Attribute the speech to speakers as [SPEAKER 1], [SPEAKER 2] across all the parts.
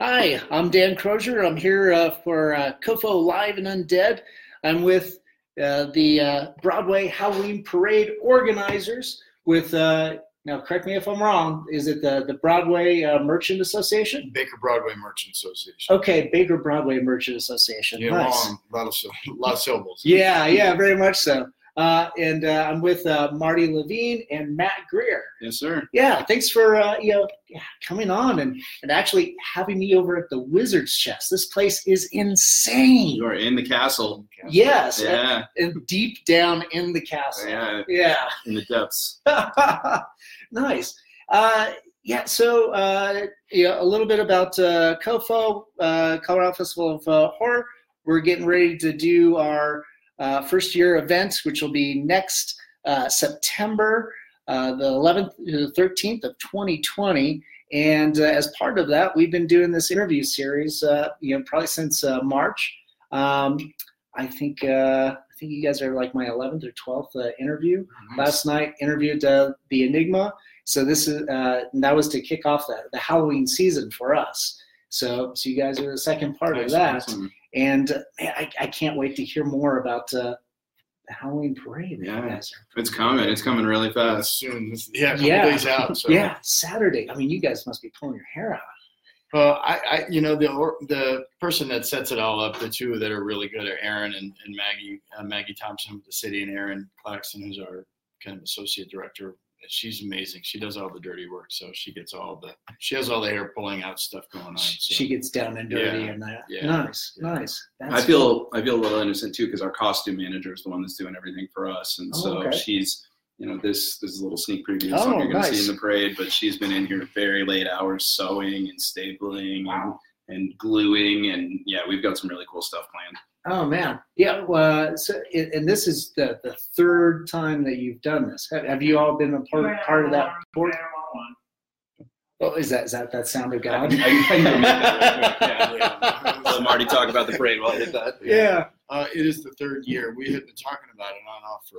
[SPEAKER 1] Hi, I'm Dan Crozier. I'm here uh, for uh, COFOH Live and Undead. I'm with uh, the uh, Broadway Halloween Parade organizers. With uh, now, correct me if I'm wrong. Is it the the Broadway uh, Merchant Association?
[SPEAKER 2] Baker Broadway Merchant Association.
[SPEAKER 1] Okay, Baker Broadway Merchant Association.
[SPEAKER 2] Yeah,
[SPEAKER 1] nice.
[SPEAKER 2] long, lot of syll- lot of syllables.
[SPEAKER 1] Yeah, yeah, very much so. Uh, and uh, I'm with uh, Marty Lavine and Matt Greer.
[SPEAKER 3] Yes, sir.
[SPEAKER 1] Yeah, thanks for uh, you know coming on and, and actually having me over at the Wizard's Chest. This place is insane.
[SPEAKER 3] You are in the castle.
[SPEAKER 1] Yes,
[SPEAKER 3] Yeah,
[SPEAKER 1] and deep down in the castle.
[SPEAKER 3] yeah,
[SPEAKER 1] Yeah,
[SPEAKER 3] in the depths.
[SPEAKER 1] nice. Uh, yeah, so uh, yeah, a little bit about uh, COFOH, uh, Colorado Festival of uh, Horror. We're getting ready to do our uh, first year event, which will be next uh, September, uh, the 11th to the 13th of 2020. And uh, as part of that, we've been doing this interview series, uh, you know, probably since uh, March. Um, I think uh, I think you guys are like my 11th or 12th uh, interview. Last night interviewed uh, the Enigma. So this is uh, that was to kick off the, the Halloween season for us. So so you guys are the second part of that,
[SPEAKER 3] awesome.
[SPEAKER 1] And uh, man, I, I can't wait to hear more about uh, the Halloween parade.
[SPEAKER 3] Yeah. It's coming. It's coming really fast.
[SPEAKER 2] soon. Yeah, a couple
[SPEAKER 1] Yeah.
[SPEAKER 2] days out. So.
[SPEAKER 1] Yeah, Saturday. I mean, you guys must be pulling your hair out.
[SPEAKER 2] Well, I, I, you know, the the person that sets it all up, the two that are really good are Aaron and, and Maggie, uh, Maggie Thompson with the city, and Aaron Claxton, who's our kind of associate director. She's amazing. She does all the dirty work, so she gets all the she has all the hair pulling out stuff going on. So.
[SPEAKER 1] She gets down and dirty
[SPEAKER 2] Yeah,
[SPEAKER 1] and that.
[SPEAKER 2] yeah.
[SPEAKER 1] Nice, nice.
[SPEAKER 3] I
[SPEAKER 1] That's
[SPEAKER 3] feel I feel a little innocent too because our costume manager is the one that's doing everything for us, and
[SPEAKER 1] Oh,
[SPEAKER 3] so
[SPEAKER 1] okay.
[SPEAKER 3] she's you know this this is a little sneak preview of
[SPEAKER 1] Oh,
[SPEAKER 3] something you're going to
[SPEAKER 1] nice.
[SPEAKER 3] see in the parade, but she's been in here very late hours sewing and stapling
[SPEAKER 1] Wow.
[SPEAKER 3] and, and gluing, and yeah, we've got some really cool stuff planned.
[SPEAKER 1] Oh man, yeah. Uh, so, and and this is the, the third time that you've done this. Have, have you all been a part, part of that? Board? Oh, is that is that that sound of God?
[SPEAKER 3] I- I can go make that real quick,
[SPEAKER 2] yeah.
[SPEAKER 3] Let Marty talk about the parade while I hit that.
[SPEAKER 1] yeah.
[SPEAKER 2] Uh, it is the third year. We had been talking about it on and off for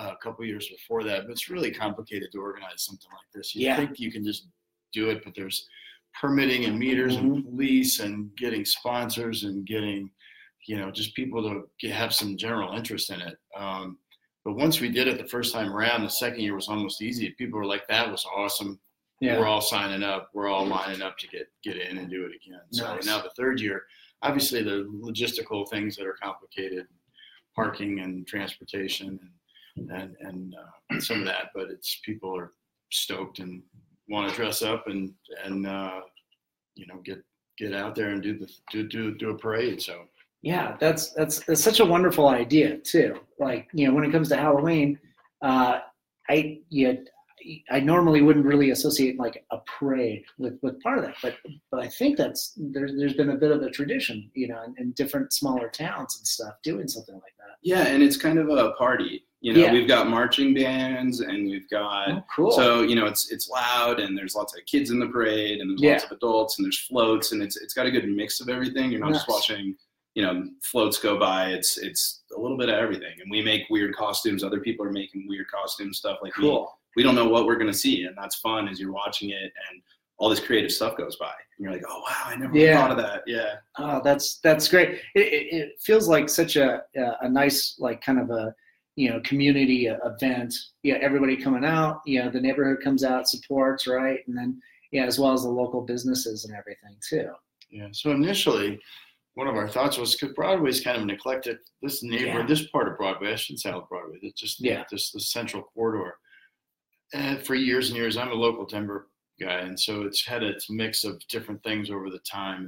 [SPEAKER 2] uh, a couple years before that, but it's really complicated to organize something like this. You
[SPEAKER 1] Yeah.
[SPEAKER 2] think you can just do it, but there's permitting and meters and police and getting sponsors and getting, you know, just people to get, have some general interest in it. Um, but once we did it the first time around, the second year was almost easy. People were like, "That was awesome." We're all signing up. We're all lining up to get get in and do it again. So
[SPEAKER 1] Nice.
[SPEAKER 2] now the third year, obviously the logistical things that are complicated, parking and transportation and and and uh, some of that. But it's people are stoked and want to dress up and and uh, you know get get out there and do the do do do a parade. So
[SPEAKER 1] Yeah, that's that's that's such a wonderful idea too. Like you know, when it comes to Halloween, uh, I yeah, I normally wouldn't really associate like a parade with with part of that, but but I think that's there's there's been a bit of a tradition, you know, in, in different smaller towns and stuff doing something like that.
[SPEAKER 3] Yeah, and it's kind of a party. You know,
[SPEAKER 1] Yeah.
[SPEAKER 3] we've got marching bands and we've got
[SPEAKER 1] Oh, cool.
[SPEAKER 3] so you know it's it's loud and there's lots of kids in the parade and there's
[SPEAKER 1] Yeah.
[SPEAKER 3] lots of adults and there's floats and it's it's got a good mix of everything. You're not just watching you know floats go by. It's it's a little bit of everything. And we make weird costumes. Other people are making weird costume stuff. Like we
[SPEAKER 1] cool.
[SPEAKER 3] we don't know what we're gonna see, and that's fun as you're watching it and all this creative stuff goes by and you're like, oh wow, I never
[SPEAKER 1] Yeah.
[SPEAKER 3] thought of that. Yeah.
[SPEAKER 1] Oh, that's that's great. It, it, it feels like such a a a nice like kind of a you know community uh, event. Yeah, everybody coming out. You know, the neighborhood comes out, supports, right, and then yeah, as well as the local businesses and everything too.
[SPEAKER 2] Yeah. So initially, one of our thoughts was because Broadway's kind of an eclectic. This neighborhood,
[SPEAKER 1] Yeah.
[SPEAKER 2] this part of Broadway, I shouldn't say Broadway. It's just
[SPEAKER 1] Yeah.
[SPEAKER 2] just the central corridor. And for years and years, I'm a local timber guy, and so it's had its mix of different things over the time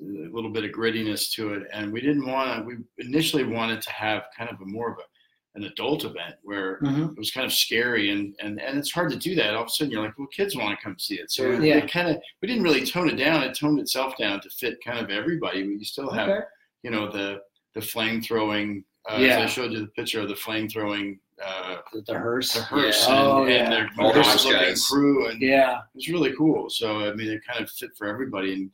[SPEAKER 2] and a little bit of grittiness to it. And we didn't want to. We initially wanted to have kind of a more of a an adult event where
[SPEAKER 1] Mhm.
[SPEAKER 2] it was kind of scary and, and and it's hard to do that all of a sudden you're like well kids want to come see it so
[SPEAKER 1] Yeah.
[SPEAKER 2] it kind of we didn't really tone it down it toned itself down to fit kind of everybody but you still have
[SPEAKER 1] Okay.
[SPEAKER 2] you know the the flame throwing uh,
[SPEAKER 1] Yeah.
[SPEAKER 2] as I showed you the picture of the flame throwing uh,
[SPEAKER 1] The, the hearse.
[SPEAKER 2] the hearse
[SPEAKER 3] Yeah.
[SPEAKER 2] and,
[SPEAKER 1] Oh,
[SPEAKER 2] and
[SPEAKER 1] yeah.
[SPEAKER 2] their
[SPEAKER 3] All
[SPEAKER 2] looking
[SPEAKER 3] guys.
[SPEAKER 2] crew and
[SPEAKER 1] Yeah.
[SPEAKER 2] it was really cool so I mean it kind of fit for everybody and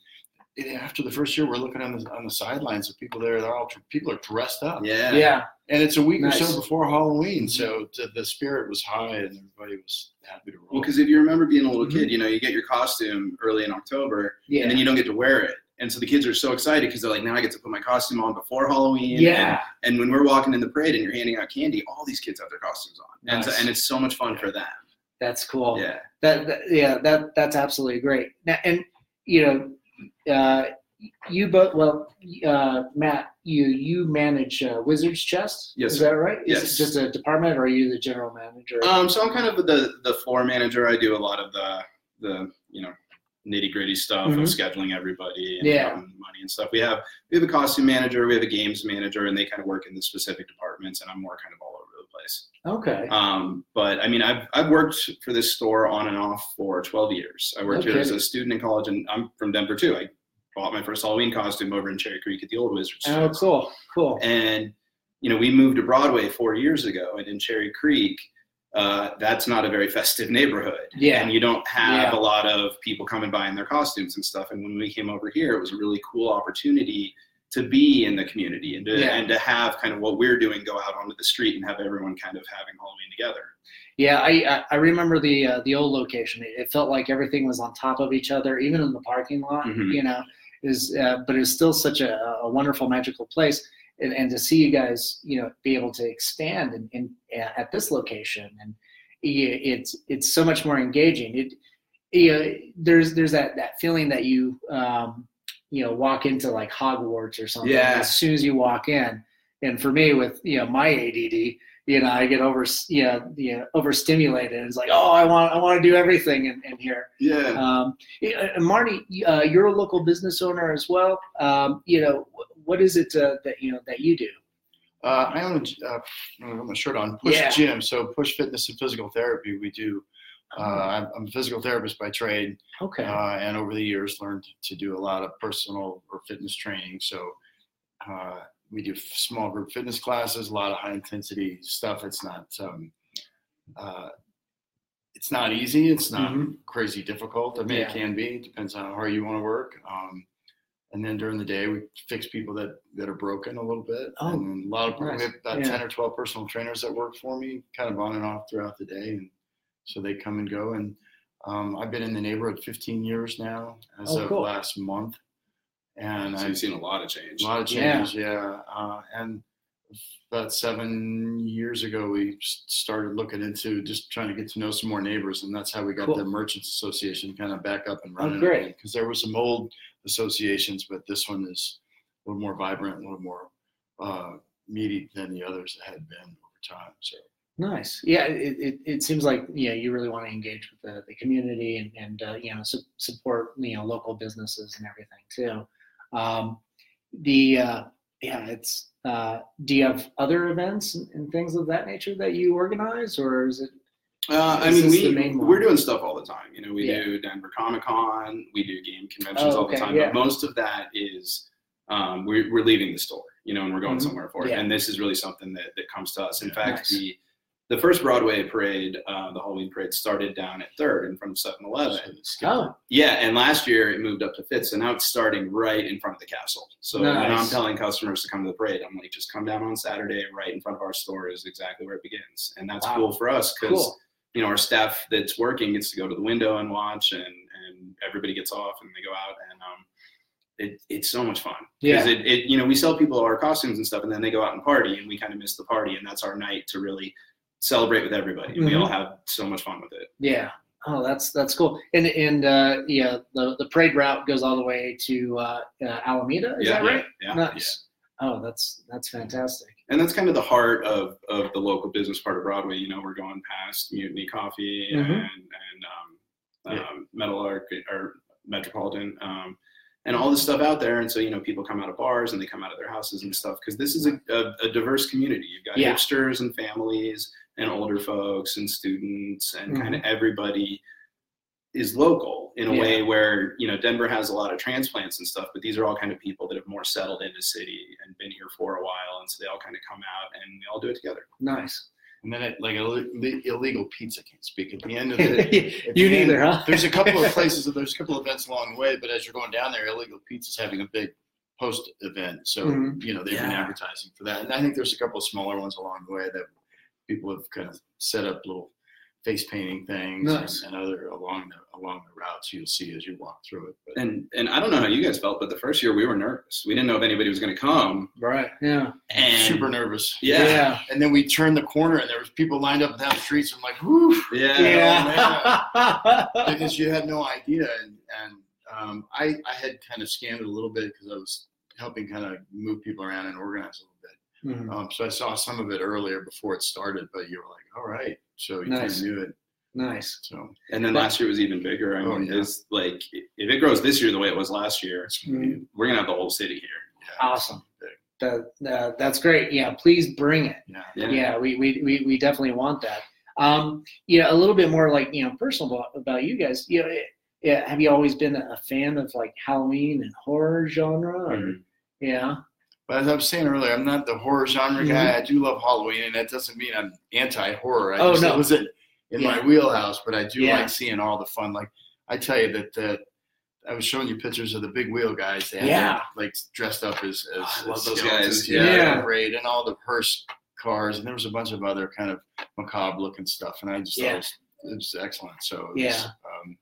[SPEAKER 2] after the first year, we're looking on the on the sidelines of people there. They're all people are dressed up,
[SPEAKER 3] Yeah.
[SPEAKER 1] Yeah.
[SPEAKER 2] and it's a week or so before Halloween, so the, the spirit was high, and everybody was happy to roll.
[SPEAKER 3] Well, because if you remember being a little
[SPEAKER 1] Mhm.
[SPEAKER 3] kid, you know, you get your costume early in October,
[SPEAKER 1] Yeah.
[SPEAKER 3] and then you don't get to wear it. And so the kids are so excited because they're like, now I get to put my costume on before Halloween.
[SPEAKER 1] yeah.
[SPEAKER 3] And, and when we're walking in the parade and you're handing out candy, all these kids have their costumes on. And, so, and it's so much fun for them.
[SPEAKER 1] That's cool.
[SPEAKER 3] Yeah.
[SPEAKER 1] That, that yeah, that that's absolutely great. Now, and you know, uh, you both well, uh, Matt, you you manage uh, Wizards Chest.
[SPEAKER 3] Yes,
[SPEAKER 1] is that right? Is
[SPEAKER 3] Yes.
[SPEAKER 1] it just a department, or are you the general manager?
[SPEAKER 3] Um, so I'm kind of the the floor manager. I do a lot of the the you know nitty gritty stuff
[SPEAKER 1] Mhm.
[SPEAKER 3] of scheduling everybody and
[SPEAKER 1] Yeah.
[SPEAKER 3] money and stuff. We have we have a costume manager, we have a games manager, and they kind of work in the specific departments, and I'm more kind of all over the place.
[SPEAKER 1] okay.
[SPEAKER 3] Um, but I mean, I've I've worked for this store on and off for 12 years. I worked
[SPEAKER 1] No
[SPEAKER 3] here as a student in college, and I'm from Denver too. I bought my first Halloween costume over in Cherry Creek at the old Wizards.
[SPEAKER 1] oh, cool, cool.
[SPEAKER 3] And you know, we moved to Broadway four years ago, and in Cherry Creek, uh, that's not a very festive neighborhood.
[SPEAKER 1] Yeah.
[SPEAKER 3] And you don't have
[SPEAKER 1] Yeah.
[SPEAKER 3] a lot of people coming by in their costumes and stuff. And when we came over here, it was a really cool opportunity to be in the community and to
[SPEAKER 1] Yeah.
[SPEAKER 3] and to have kind of what we're doing go out onto the street and have everyone kind of having Halloween together.
[SPEAKER 1] Yeah, I I- remember the uh, the old location. It, it felt like everything was on top of each other, even in the parking lot.
[SPEAKER 3] Mhm.
[SPEAKER 1] You know, is uh, but it's still such a, a wonderful, magical place. And, and to see you guys, you know, be able to expand in at this location, and it's it's so much more engaging. It, you know, there's there's that that feeling that you um, you know walk into like Hogwarts or something
[SPEAKER 3] Yeah.
[SPEAKER 1] as soon as you walk in. And for me, with you know my ADD, you know, I get over, you know, you know, overstimulated. It's like, oh, I want, I want to do everything in, in here.
[SPEAKER 3] Yeah.
[SPEAKER 1] Um, and Marty, uh, you're a local business owner as well. Um, you know, what is it uh, that you know that you do?
[SPEAKER 2] Uh, I own a, uh, I have my shirt on, Push
[SPEAKER 1] Yeah.
[SPEAKER 2] Gym. So Push Fitness and Physical Therapy. We do. Uh, I'm, I'm a physical therapist by trade,
[SPEAKER 1] Okay.
[SPEAKER 2] uh, and over the years learned to do a lot of personal or fitness training. So uh, we do small group fitness classes, a lot of high intensity stuff. It's not. Um, uh, it's not easy. It's not
[SPEAKER 1] Mhm.
[SPEAKER 2] crazy difficult. I mean,
[SPEAKER 1] Yeah.
[SPEAKER 2] it can be. It depends on how hard you want to work. Um, and then during the day, we fix people that, that are broken a little bit.
[SPEAKER 1] Oh,
[SPEAKER 2] and a lot of
[SPEAKER 1] nice.
[SPEAKER 2] we have about
[SPEAKER 1] Yeah.
[SPEAKER 2] 10 or 12 personal trainers that work for me, kind of on and off throughout the day. And so they come and go. And um, I've been in the neighborhood 15 years now as
[SPEAKER 1] Oh,
[SPEAKER 2] of
[SPEAKER 1] cool.
[SPEAKER 2] last month. And
[SPEAKER 3] so
[SPEAKER 2] I've
[SPEAKER 3] seen a lot of change.
[SPEAKER 2] a lot of
[SPEAKER 1] Yeah.
[SPEAKER 2] changes, yeah. Uh, and about seven years ago, we started looking into just trying to get to know some more neighbors, and that's how we got
[SPEAKER 1] Cool.
[SPEAKER 2] the Merchants Association kind of back up and
[SPEAKER 1] Oh,
[SPEAKER 2] running.
[SPEAKER 1] great.
[SPEAKER 2] Because there were some old associations, but this one is a little more vibrant, a little more uh, meaty than the others that had been over time. So
[SPEAKER 1] Nice. Yeah, it, it, it seems like yeah, you really want to engage with the, the community and, and uh, you know su- support you know local businesses and everything too. Um, the uh, yeah, it's uh, do you have other events and, and things of that nature that you organize, or is it?
[SPEAKER 3] Uh, I mean, we
[SPEAKER 1] the main one?
[SPEAKER 3] we're doing stuff all the time. You know, we
[SPEAKER 1] Yeah.
[SPEAKER 3] do Denver Comic Con, we do game conventions
[SPEAKER 1] Oh,
[SPEAKER 3] all the time.
[SPEAKER 1] yeah.
[SPEAKER 3] But most of that is um, we're we're leaving the store. You know, and we're going
[SPEAKER 1] Mhm.
[SPEAKER 3] somewhere for it.
[SPEAKER 1] Yeah.
[SPEAKER 3] And this is really something that that comes to us. In fact,
[SPEAKER 1] Nice.
[SPEAKER 3] the the first Broadway parade, uh, the Halloween parade, started down at Third in front of 7-Eleven.
[SPEAKER 2] so it's good.
[SPEAKER 1] Oh,
[SPEAKER 3] Yeah, and last year it moved up to fifth, so now it's starting right in front of the castle. So when I'm telling customers to come to the parade, I'm like, just come down on Saturday, right in front of our store is exactly where it begins, and that's
[SPEAKER 1] Wow.
[SPEAKER 3] cool for us because
[SPEAKER 1] cool.
[SPEAKER 3] You know our staff that's working gets to go to the window and watch, and and everybody gets off and they go out, and um, it, it's so much fun
[SPEAKER 1] Yeah.
[SPEAKER 3] it, it you know we sell people our costumes and stuff, and then they go out and party, and we kind of miss the party, and that's our night to really celebrate with everybody, and we all have so much fun with it.
[SPEAKER 1] Yeah. Oh, that's that's cool. And and uh, yeah, the the parade route goes all the way to uh, uh, Alameda. Is
[SPEAKER 3] yeah,
[SPEAKER 1] that right?
[SPEAKER 3] Yeah, yeah.
[SPEAKER 1] Nice. Oh, that's that's fantastic.
[SPEAKER 3] And that's kind of the heart of, of the local business part of Broadway. You know, we're going past Mutiny Coffee
[SPEAKER 1] Mhm.
[SPEAKER 3] and and um,
[SPEAKER 2] Yeah.
[SPEAKER 3] um, Metal Arc or Metropolitan um, and all this stuff out there. And so you know, people come out of bars and they come out of their houses and stuff because this is a, a, a diverse community. You've got
[SPEAKER 1] Yeah.
[SPEAKER 3] hipsters and families and older folks and students and kind of everybody is local in a
[SPEAKER 1] Yeah.
[SPEAKER 3] way where you know Denver has a lot of transplants and stuff, but these are all kind of people that have more settled in into city and been here for a while, and so they all kind of come out and we all do it together.
[SPEAKER 1] Nice.
[SPEAKER 2] and then it, like Ill- illegal Pete's can't speak at the end of it.
[SPEAKER 1] you
[SPEAKER 2] the end,
[SPEAKER 1] neither, huh?
[SPEAKER 2] There's a couple of places, there's a couple of events along the way, but as you're going down there, Illegal Pete's having a big post event. So,
[SPEAKER 1] Mhm.
[SPEAKER 2] you know, they've been advertising for that. And I think there's a couple of smaller ones along the way that people have kind of set up little face painting things
[SPEAKER 1] Nice.
[SPEAKER 2] and, and other along the along the routes you'll see as you walk through it. But
[SPEAKER 3] And and I don't know how you guys felt, but the first year we were nervous. We didn't know if anybody was going to come.
[SPEAKER 1] Right. Yeah.
[SPEAKER 3] And
[SPEAKER 2] super nervous.
[SPEAKER 3] Yeah.
[SPEAKER 2] And then we turned the corner and there was people lined up down the streets. I'm like, whoo,
[SPEAKER 3] Yeah.
[SPEAKER 1] Yeah.
[SPEAKER 2] because you had no idea. And, and um, I, I had kind of scanned it a little bit because I was helping kind of move people around and organize a little bit.
[SPEAKER 1] Mhm.
[SPEAKER 2] Um, so I saw some of it earlier before it started, but you were like, all right. So you
[SPEAKER 1] Nice.
[SPEAKER 2] kind of knew it.
[SPEAKER 1] Nice.
[SPEAKER 2] So
[SPEAKER 3] And then last year was even bigger. I
[SPEAKER 2] Oh,
[SPEAKER 3] mean,
[SPEAKER 2] yeah.
[SPEAKER 3] it's like if it grows this year the way it was last year,
[SPEAKER 2] it's gonna be-
[SPEAKER 1] Mhm.
[SPEAKER 3] we're gonna have the whole city here.
[SPEAKER 2] yeah,
[SPEAKER 1] Awesome.
[SPEAKER 2] big.
[SPEAKER 1] That, uh, that's great. Yeah. Please bring it.
[SPEAKER 2] Yeah.
[SPEAKER 3] Yeah.
[SPEAKER 1] yeah we, we, we, we definitely want that um you know a little bit more like you know personal about, about you guys you know eh, yeah have you always been a fan of like halloween and horror genre or,
[SPEAKER 3] Mhm.
[SPEAKER 1] yeah
[SPEAKER 2] But as I was saying earlier, I'm not the horror genre guy. I do love Halloween, and that doesn't mean I'm anti-horror. I
[SPEAKER 1] Mm-hmm. Oh,
[SPEAKER 2] just,
[SPEAKER 1] no.
[SPEAKER 2] It wasn't in my wheelhouse, but I do
[SPEAKER 1] Yeah.
[SPEAKER 2] like seeing all the fun. Like I tell you that the I was showing you pictures of the big wheel guys. They
[SPEAKER 1] Yeah.
[SPEAKER 2] them, like dressed up as, as,
[SPEAKER 3] Oh, I
[SPEAKER 2] as
[SPEAKER 3] love those guys.
[SPEAKER 2] Yeah,
[SPEAKER 1] Yeah.
[SPEAKER 2] great, and all the hearse cars, and there was a bunch of other kind of macabre looking stuff, and I just
[SPEAKER 1] Yeah.
[SPEAKER 2] thought it was, it was excellent. So was,
[SPEAKER 1] Yeah.
[SPEAKER 2] um,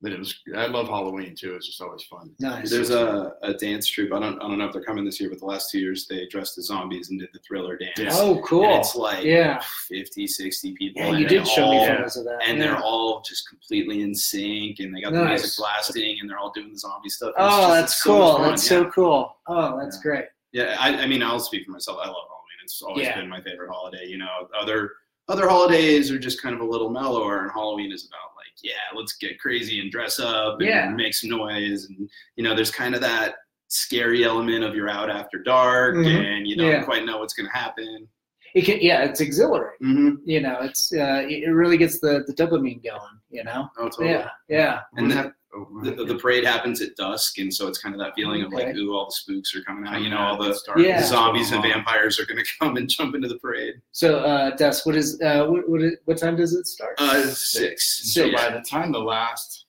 [SPEAKER 2] but it was. I love Halloween too. It's just always fun.
[SPEAKER 1] nice
[SPEAKER 3] There's a, a dance troupe. I don't I don't know if they're coming this year, but the last two years they dressed as zombies and did the thriller dance.
[SPEAKER 2] Yeah.
[SPEAKER 1] oh cool
[SPEAKER 3] And it's like
[SPEAKER 1] yeah
[SPEAKER 3] 50, 60 people.
[SPEAKER 1] yeah
[SPEAKER 3] and
[SPEAKER 1] you
[SPEAKER 3] they
[SPEAKER 1] did show me
[SPEAKER 3] all-
[SPEAKER 1] photos of that
[SPEAKER 3] And
[SPEAKER 1] yeah.
[SPEAKER 3] they're all just completely in sync, and they got the music blasting, and they're all doing the zombie stuff.
[SPEAKER 1] oh
[SPEAKER 3] just-
[SPEAKER 1] that's
[SPEAKER 3] it's so
[SPEAKER 1] cool that's
[SPEAKER 3] yeah.
[SPEAKER 1] so cool oh that's
[SPEAKER 2] Yeah.
[SPEAKER 1] great
[SPEAKER 3] Yeah, I, I mean, I'll speak for myself. I love Halloween. It's always
[SPEAKER 1] Yeah.
[SPEAKER 3] been my favorite holiday. You know, other other holidays are just kind of a little mellower, and Halloween is about like, yeah, let's get crazy and dress up and
[SPEAKER 1] Yeah.
[SPEAKER 3] make some noise, and you know, there's kind of that scary element of you're out after dark,
[SPEAKER 1] Mhm.
[SPEAKER 3] and you don't
[SPEAKER 1] Yeah.
[SPEAKER 3] quite know what's going to happen.
[SPEAKER 1] it can yeah it's exhilarating
[SPEAKER 3] Mm-hmm.
[SPEAKER 1] you know it's uh it it really gets the the dopamine going you know
[SPEAKER 3] Oh, totally.
[SPEAKER 1] yeah yeah
[SPEAKER 3] And
[SPEAKER 2] that- oh, go
[SPEAKER 3] The, the, the parade happens at dusk, and so it's kind of that feeling of like, ooh, all the spooks are coming out. You know, all the
[SPEAKER 2] It's dark.
[SPEAKER 1] Yeah.
[SPEAKER 3] zombies and vampires are going to come and jump into the parade.
[SPEAKER 1] so uh des what is uh what what, what time does it start
[SPEAKER 3] Uh, six.
[SPEAKER 2] So
[SPEAKER 1] Six.
[SPEAKER 2] by the time the last,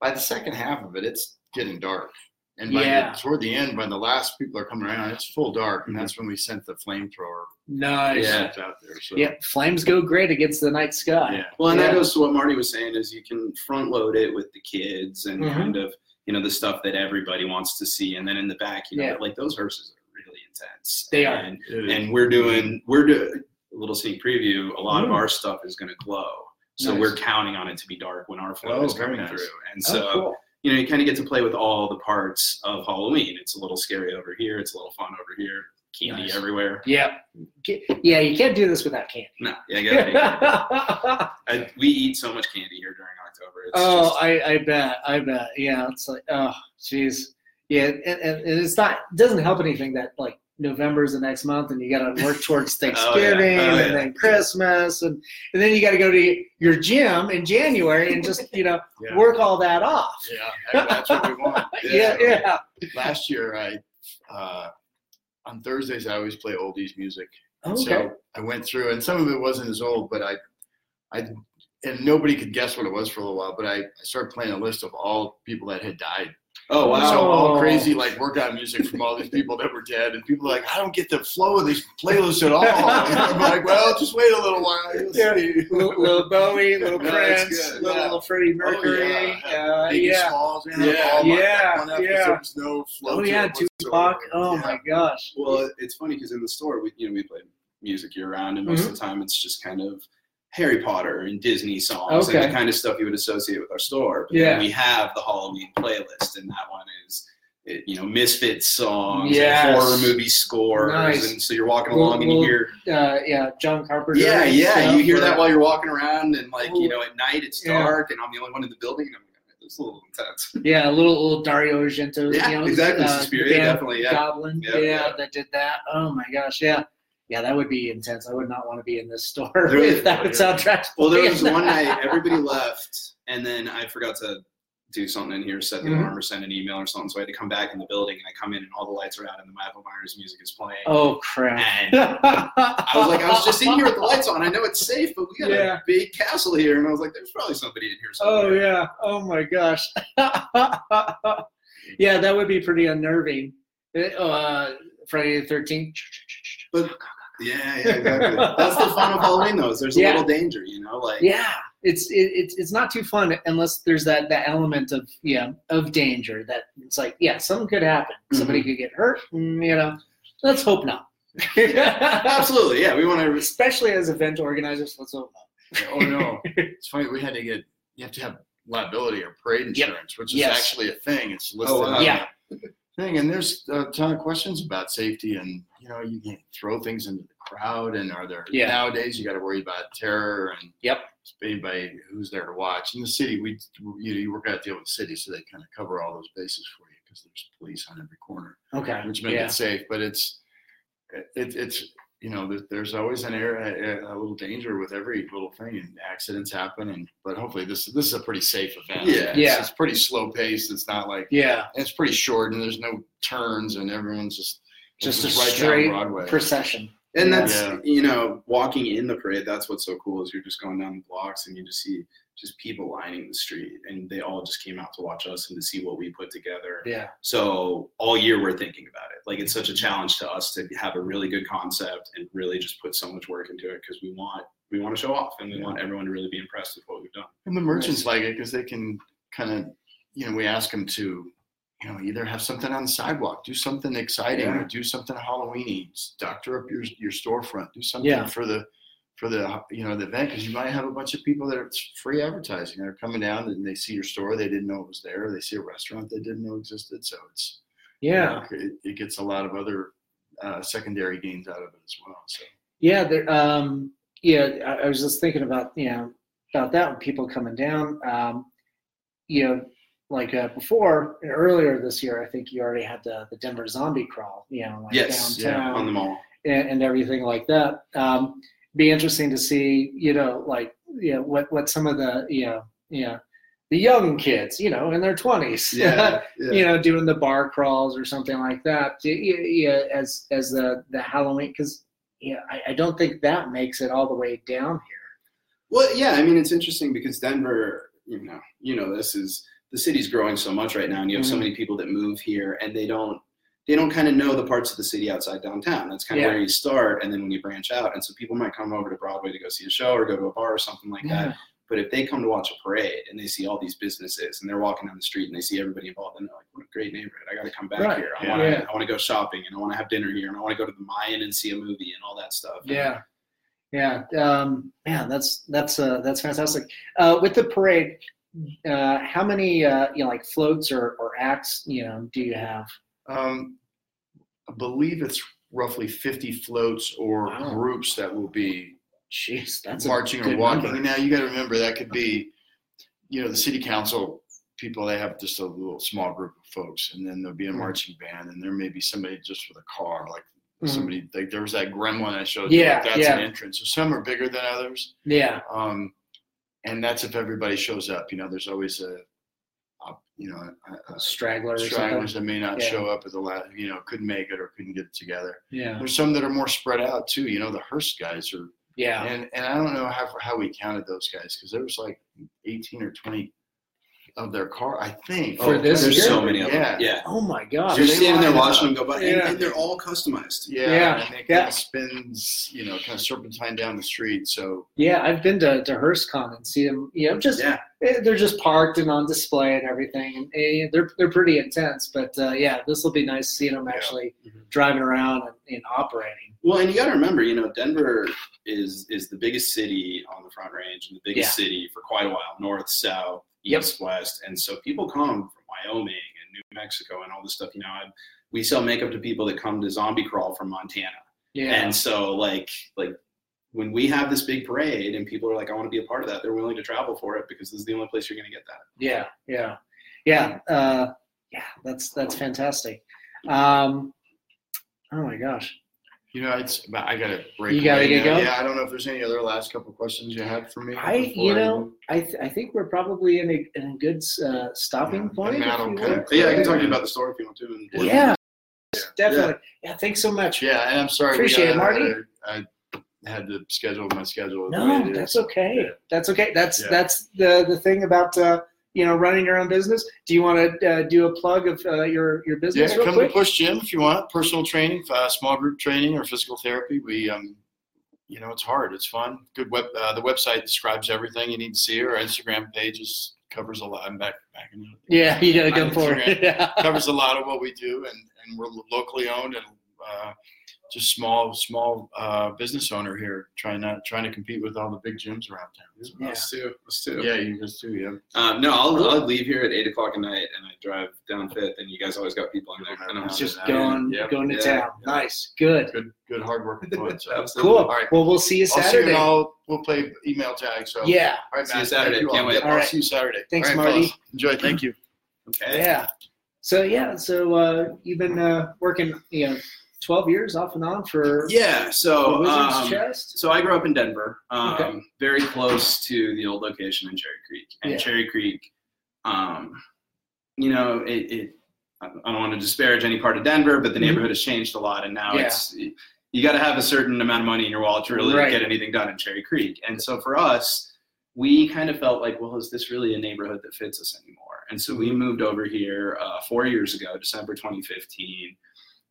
[SPEAKER 2] by the second half of it, it's getting dark. And by
[SPEAKER 1] Yeah.
[SPEAKER 2] the, toward the end, when the last people are coming around, it's full dark, and that's when we sent the flamethrower
[SPEAKER 1] nice
[SPEAKER 3] Yeah.
[SPEAKER 2] out there. So
[SPEAKER 1] Yep, flames go great against the night sky.
[SPEAKER 2] yeah,
[SPEAKER 3] Well, and that goes to what Marty was saying is you can front load it with the kids and
[SPEAKER 1] Mhm.
[SPEAKER 3] kind of you know the stuff that everybody wants to see, and then in the back, you know,
[SPEAKER 1] Yeah.
[SPEAKER 3] like those hearses are really intense.
[SPEAKER 1] They are.
[SPEAKER 3] and, and we're doing we're doing a little sneak preview. A lot
[SPEAKER 1] Mm.
[SPEAKER 3] of our stuff is going to glow, so
[SPEAKER 1] Nice.
[SPEAKER 3] we're counting on it to be dark when our flow
[SPEAKER 2] Oh,
[SPEAKER 3] is coming
[SPEAKER 2] nice.
[SPEAKER 3] through, and
[SPEAKER 1] Oh,
[SPEAKER 3] so.
[SPEAKER 1] cool.
[SPEAKER 3] You know, you kind of get to play with all the parts of Halloween. It's a little scary over here. It's a little fun over here. Candy
[SPEAKER 1] Nice.
[SPEAKER 3] everywhere.
[SPEAKER 1] Yeah. Yeah, you can't do this without candy.
[SPEAKER 3] No, yeah, I gotta be- I, we eat so much candy here during October. It's
[SPEAKER 1] oh,
[SPEAKER 3] just,
[SPEAKER 1] I, I bet. I bet. Yeah, it's like, oh, jeez. Yeah, and, and, and it's not, it doesn't help anything that like November is the next month and you got to work towards Thanksgiving
[SPEAKER 3] Oh,
[SPEAKER 1] and
[SPEAKER 3] yeah.
[SPEAKER 1] then Christmas and, and then you got to go to your gym in January and just, you know,
[SPEAKER 2] yeah.
[SPEAKER 1] work all that off.
[SPEAKER 2] yeah, that's what we want.
[SPEAKER 1] Yeah, yeah.
[SPEAKER 2] Last year, I uh, on Thursdays I always play oldies music. And
[SPEAKER 1] Okay.
[SPEAKER 2] So I went through, and some of it wasn't as old, but I, I, and nobody could guess what it was for a little while. But I, I started playing a list of all people that had died.
[SPEAKER 3] Oh wow.
[SPEAKER 2] So all
[SPEAKER 1] Oh.
[SPEAKER 2] crazy like workout music from all these people that were dead, and people are like, I don't get the flow of these playlists at all. And I'm like, well, just wait a little while. You'll
[SPEAKER 1] Yeah.
[SPEAKER 2] see.
[SPEAKER 1] little, little Bowie, little
[SPEAKER 2] No,
[SPEAKER 1] Prince, little,
[SPEAKER 2] yeah.
[SPEAKER 1] little Freddie
[SPEAKER 2] Oh,
[SPEAKER 1] Mercury.
[SPEAKER 2] yeah.
[SPEAKER 1] uh,
[SPEAKER 2] Biggie
[SPEAKER 1] yeah.
[SPEAKER 2] Smalls, man,
[SPEAKER 3] Yeah.
[SPEAKER 2] all my-
[SPEAKER 1] Yeah,
[SPEAKER 2] one after
[SPEAKER 1] yeah.
[SPEAKER 2] there was no flow
[SPEAKER 1] Oh yeah, Tupac. Oh
[SPEAKER 2] Yeah.
[SPEAKER 1] my gosh.
[SPEAKER 3] Well, it's funny because in the store, we you know we play music year round, and most of the time it's just kind of Harry Potter and Disney songs and
[SPEAKER 1] Okay.
[SPEAKER 3] the kind of stuff you would associate with our store. But
[SPEAKER 1] Yeah.
[SPEAKER 3] we have the Halloween playlist, and that one is. It, you know, Misfits songs,
[SPEAKER 1] Yes.
[SPEAKER 3] and horror movie scores,
[SPEAKER 1] Nice.
[SPEAKER 3] and so you're walking
[SPEAKER 1] Well-
[SPEAKER 3] along and you
[SPEAKER 1] well,
[SPEAKER 3] hear,
[SPEAKER 1] Uh, yeah, John Carpenter.
[SPEAKER 3] yeah, yeah, you hear that while you're walking around, and like you know, at night it's
[SPEAKER 1] Yeah.
[SPEAKER 3] dark, and I'm the only one in the building, and I'm it's a little intense.
[SPEAKER 1] Yeah, a little little Dario Argento.
[SPEAKER 3] Yeah,
[SPEAKER 1] you know,
[SPEAKER 3] exactly.
[SPEAKER 1] Uh,
[SPEAKER 3] Suspiria, definitely, yeah.
[SPEAKER 1] Goblin.
[SPEAKER 3] Yeah,
[SPEAKER 1] Yeah,
[SPEAKER 3] yeah.
[SPEAKER 1] that did that. Oh my gosh, yeah, yeah, that would be intense. I would not want to be in this store if that
[SPEAKER 2] yeah.
[SPEAKER 1] soundtrack.
[SPEAKER 3] Well, there was one night everybody left, and then I forgot to do something in here, set the
[SPEAKER 1] Mhm.
[SPEAKER 3] alarm or send an email or something. So I had to come back in the building and I come in and all the lights are out and the Michael Myers music is playing.
[SPEAKER 1] Oh crap!
[SPEAKER 3] And I was like, I was just in here with the lights on. I know it's safe, but we got
[SPEAKER 1] Yeah.
[SPEAKER 3] a big castle here. And I was like, there's probably somebody in here Somewhere.
[SPEAKER 1] Oh yeah. Oh my gosh. yeah, that would be pretty unnerving. Uh, Friday the Thirteenth.
[SPEAKER 3] But yeah, yeah, exactly. That's the fun of Halloween, though. Is there's a little danger, you know, like
[SPEAKER 1] Yeah, it's it, it's it's not too fun unless there's that that element of yeah of danger that it's like yeah something could happen. Somebody could get hurt. mm, You know, let's hope not.
[SPEAKER 3] absolutely, yeah. We want to.
[SPEAKER 1] Especially as event organizers, let's hope not.
[SPEAKER 2] oh no, it's funny. We had to get you have to have liability or parade
[SPEAKER 1] Yep.
[SPEAKER 2] insurance, which is
[SPEAKER 1] Yes.
[SPEAKER 2] actually a thing. It's listed.
[SPEAKER 3] Oh, wow.
[SPEAKER 1] Yeah.
[SPEAKER 2] Thing and there's a ton of questions about safety and you know you can throw things into the crowd and are there
[SPEAKER 1] Yeah.
[SPEAKER 2] nowadays you got to worry about terror and
[SPEAKER 1] Yep.
[SPEAKER 2] anybody who's there to watch in the city we you know you work out a deal with the city so they kind of cover all those bases for you because there's police on every corner
[SPEAKER 1] Okay.
[SPEAKER 2] which make
[SPEAKER 1] yeah.
[SPEAKER 2] it safe. But it's it, it's you know there's always an air a, a little danger with every little thing, and accidents happen. And but hopefully this this is a pretty safe event.
[SPEAKER 3] Yeah.
[SPEAKER 2] it's,
[SPEAKER 1] Yeah.
[SPEAKER 2] it's pretty slow paced. It's not like
[SPEAKER 1] Yeah.
[SPEAKER 2] it's pretty short, and there's no turns, and everyone's just it's
[SPEAKER 1] Just a
[SPEAKER 2] right
[SPEAKER 1] straight
[SPEAKER 2] down Broadway.
[SPEAKER 1] procession.
[SPEAKER 3] And that's
[SPEAKER 2] Yeah.
[SPEAKER 3] you know, walking in the parade. That's what's so cool is you're just going down the blocks and you just see just people lining the street, and they all just came out to watch us and to see what we put together.
[SPEAKER 1] Yeah.
[SPEAKER 3] So all year we're thinking about it. Like it's such a challenge to us to have a really good concept and really just put so much work into it because we want we want to show off and we want everyone to really be impressed with what we've done.
[SPEAKER 2] And the merchants like it because they can kind of, you know, we ask them to, you know, either have something on the sidewalk, do something exciting,
[SPEAKER 1] Yeah.
[SPEAKER 2] or do something Halloweeny, doctor up your your storefront, do something
[SPEAKER 1] Yeah.
[SPEAKER 2] for the for the you know the event because you might have a bunch of people that are free advertising. They're coming down and they see your store, they didn't know it was there. They see a restaurant they didn't know existed. So it's you
[SPEAKER 1] Yeah.
[SPEAKER 2] know, it, it gets a lot of other uh, secondary gains out of it as well. So
[SPEAKER 1] Yeah, there. Um, yeah, I, I was just thinking about you know about that when people coming down. Um, you know, like uh, before earlier this year, I think you already had the the Denver zombie crawl. You know, like
[SPEAKER 3] Yes, yeah,
[SPEAKER 1] downtown
[SPEAKER 3] on the mall.
[SPEAKER 1] and, and everything like that. Um, be interesting to see, you know, like you know what what some of the you know you know the young kids, you know, in their twenties,
[SPEAKER 3] Yeah, yeah.
[SPEAKER 1] you know, doing the bar crawls or something like that. Yeah, as as the the Halloween, because yeah, I, I don't think that makes it all the way down here.
[SPEAKER 3] Well, yeah, I mean, it's interesting because Denver, you know, you know, this is the city's growing so much right now, and you have so
[SPEAKER 1] Mhm.
[SPEAKER 3] many people that move here, and they don't, they don't kind of know the parts of the city outside downtown. That's kind of
[SPEAKER 1] Yeah.
[SPEAKER 3] where you start, and then when you branch out, and so people might come over to Broadway to go see a show or go to a bar or something like that. But if they come to watch a parade and they see all these businesses and they're walking down the street and they see everybody involved, and they're like, "What a great neighborhood! I got to come back
[SPEAKER 1] Right.
[SPEAKER 3] here. I
[SPEAKER 2] Yeah.
[SPEAKER 3] want to,
[SPEAKER 1] Yeah.
[SPEAKER 3] I want to go shopping, and I want to have dinner here, and I want to go to the Mayan and see a movie and all that stuff."
[SPEAKER 1] Yeah, yeah, um, man, that's that's uh, that's fantastic. Uh, with the parade, uh, how many uh, you know like floats or, or acts you know do you have?
[SPEAKER 2] Um, I believe it's roughly 50 floats or
[SPEAKER 1] Wow.
[SPEAKER 2] groups that will be
[SPEAKER 1] Jeez, that's
[SPEAKER 2] marching or walking.
[SPEAKER 1] number.
[SPEAKER 2] Now you got to remember that could be, you know, the city council people. They have just a little small group of folks, and then there'll be a
[SPEAKER 1] Mhm.
[SPEAKER 2] marching band, and there may be somebody just with a car, like
[SPEAKER 1] Mhm.
[SPEAKER 2] somebody. Like there was that gremlin I showed you.
[SPEAKER 1] Yeah,
[SPEAKER 2] like that's
[SPEAKER 1] yeah.
[SPEAKER 2] an entrance. So some are bigger than others.
[SPEAKER 1] Yeah,
[SPEAKER 2] Um, and that's if everybody shows up. You know, there's always a, a you know, a, a
[SPEAKER 1] straggler
[SPEAKER 2] stragglers that may not
[SPEAKER 1] Yeah.
[SPEAKER 2] show up at the last, you know, couldn't make it or couldn't get it together.
[SPEAKER 1] Yeah,
[SPEAKER 2] There's some that are more spread out too. You know, the hearse guys are,
[SPEAKER 1] yeah,
[SPEAKER 2] and and I don't know how how we counted those guys because there was like 18 or 20 of their car, I think.
[SPEAKER 1] For this
[SPEAKER 3] there's
[SPEAKER 1] year?
[SPEAKER 3] so many of
[SPEAKER 2] Yeah.
[SPEAKER 3] them. Yeah.
[SPEAKER 1] Oh my gosh.
[SPEAKER 3] You're standing there watching them go by,
[SPEAKER 1] yeah.
[SPEAKER 3] and, and, they're all customized.
[SPEAKER 2] Yeah,
[SPEAKER 1] Yeah,
[SPEAKER 2] and they
[SPEAKER 1] yeah.
[SPEAKER 2] kind of spins, you know, kind of serpentine down the street. So
[SPEAKER 1] Yeah, I've been to, to HearseCon and see them. You know, just
[SPEAKER 3] Yeah.
[SPEAKER 1] eh, they're just parked and on display and everything, and eh, they're they're pretty intense. But uh, yeah, this will be nice seeing them actually
[SPEAKER 3] Mhm.
[SPEAKER 1] driving around and, and operating.
[SPEAKER 3] Well, and you got to remember, you know, Denver is is the biggest city on the Front Range and the biggest city for quite a while, north, south,
[SPEAKER 1] Yep.
[SPEAKER 3] East, west, and so people come from Wyoming and New Mexico and all this stuff. You know, I, we sell makeup to people that come to Zombie Crawl from Montana,
[SPEAKER 1] Yeah,
[SPEAKER 3] and so like like when we have this big parade and people are like, I want to be a part of that, they're willing to travel for it because this is the only place you're going to get that.
[SPEAKER 1] yeah, yeah, yeah, uh, yeah. That's that's fantastic. Um, oh my gosh.
[SPEAKER 2] You know, it's I gotta break.
[SPEAKER 1] You gotta get going?
[SPEAKER 2] Yeah, I don't know if there's any other last couple questions you had for me.
[SPEAKER 1] I, you know, I, th- I think we're probably in a, in a good uh, stopping
[SPEAKER 2] Yeah,
[SPEAKER 1] point.
[SPEAKER 2] and
[SPEAKER 1] if
[SPEAKER 2] Matt will
[SPEAKER 1] you
[SPEAKER 2] kind of-
[SPEAKER 3] yeah, I can talk to you about the store if you want to. And
[SPEAKER 1] Yeah, definitely. Yeah, thanks so much.
[SPEAKER 2] Yeah, and I'm sorry.
[SPEAKER 1] Appreciate it, Marty.
[SPEAKER 2] I had to schedule my schedule.
[SPEAKER 1] No, that's okay.
[SPEAKER 2] Yeah.
[SPEAKER 1] That's okay. That's
[SPEAKER 2] Yeah.
[SPEAKER 1] that's the the thing about uh, you know running your own business. Do you want to uh, do a plug of uh, your your
[SPEAKER 2] Yeah,
[SPEAKER 1] business real
[SPEAKER 2] come
[SPEAKER 1] quick?
[SPEAKER 2] to Push Gym if you want personal training, uh, small group training, or physical therapy. We, um, you know, it's hard. It's fun. Good web. Uh, the website describes everything you need to see. Our Instagram page is, covers a lot. I'm back back in
[SPEAKER 1] Yeah, you got to go for it. Yeah.
[SPEAKER 2] covers a lot of what we do, and, and we're locally owned and uh, just small small uh, business owner here, trying not trying to compete with all the big gyms around town. So,
[SPEAKER 1] Yeah.
[SPEAKER 3] Us too. Us too.
[SPEAKER 2] yeah, you guys too. Yeah.
[SPEAKER 3] Um, no, I'll, I'll leave here at eight o'clock at night, and I drive down Fifth, and you guys always got people in there. And I'm
[SPEAKER 2] It's
[SPEAKER 1] Just
[SPEAKER 3] just
[SPEAKER 1] going
[SPEAKER 2] Yep.
[SPEAKER 1] going to
[SPEAKER 3] Yeah.
[SPEAKER 1] town. Nice. Good.
[SPEAKER 2] Good good hard work. So.
[SPEAKER 1] Cool.
[SPEAKER 2] All right.
[SPEAKER 1] Well, we'll see you
[SPEAKER 2] I'll see you
[SPEAKER 1] Saturday.
[SPEAKER 2] all. We'll play email tag. So
[SPEAKER 1] Yeah.
[SPEAKER 2] All right,
[SPEAKER 3] See you Saturday.
[SPEAKER 2] thank
[SPEAKER 3] Can't
[SPEAKER 2] all.
[SPEAKER 3] wait.
[SPEAKER 2] Yep,
[SPEAKER 1] All
[SPEAKER 2] I'll see you Saturday.
[SPEAKER 1] Thanks,
[SPEAKER 2] All right,
[SPEAKER 1] Marty.
[SPEAKER 2] fellas. Enjoy. Thank you.
[SPEAKER 3] Okay.
[SPEAKER 1] Yeah. So yeah. So uh, you've been uh, working, you know, twelve years off and on for
[SPEAKER 3] Yeah. So, um, so I grew up in Denver, um,
[SPEAKER 1] Okay.
[SPEAKER 3] very close to the old location in Cherry Creek. And
[SPEAKER 1] Yeah.
[SPEAKER 3] Cherry Creek, um, you know, it, it. I don't want to disparage any part of Denver, but the
[SPEAKER 1] Mhm.
[SPEAKER 3] neighborhood has changed a lot, and now
[SPEAKER 1] Yeah.
[SPEAKER 3] it's you got to have a certain amount of money in your wallet to really
[SPEAKER 1] Right.
[SPEAKER 3] get anything done in Cherry Creek. And so for us, we kind of felt like, well, is this really a neighborhood that fits us anymore? And so we
[SPEAKER 1] Mm-hmm.
[SPEAKER 3] moved over here uh, four years ago, December 2015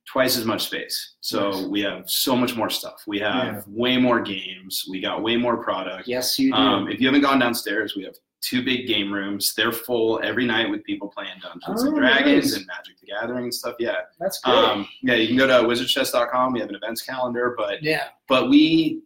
[SPEAKER 3] twice as much space. So
[SPEAKER 1] Nice.
[SPEAKER 3] we have so much more stuff. We have
[SPEAKER 1] Yeah.
[SPEAKER 3] way more games. We got way more product.
[SPEAKER 1] Yes, you do.
[SPEAKER 3] Um, if you haven't gone downstairs, we have two big game rooms. They're full every night with people playing Dungeons and
[SPEAKER 1] Oh,
[SPEAKER 3] Dragons
[SPEAKER 1] nice.
[SPEAKER 3] and Magic the Gathering and stuff. Yeah.
[SPEAKER 1] That's great.
[SPEAKER 3] Um, yeah, you can go to wizardschest.com. We have an events calendar, but
[SPEAKER 1] yeah.
[SPEAKER 3] but we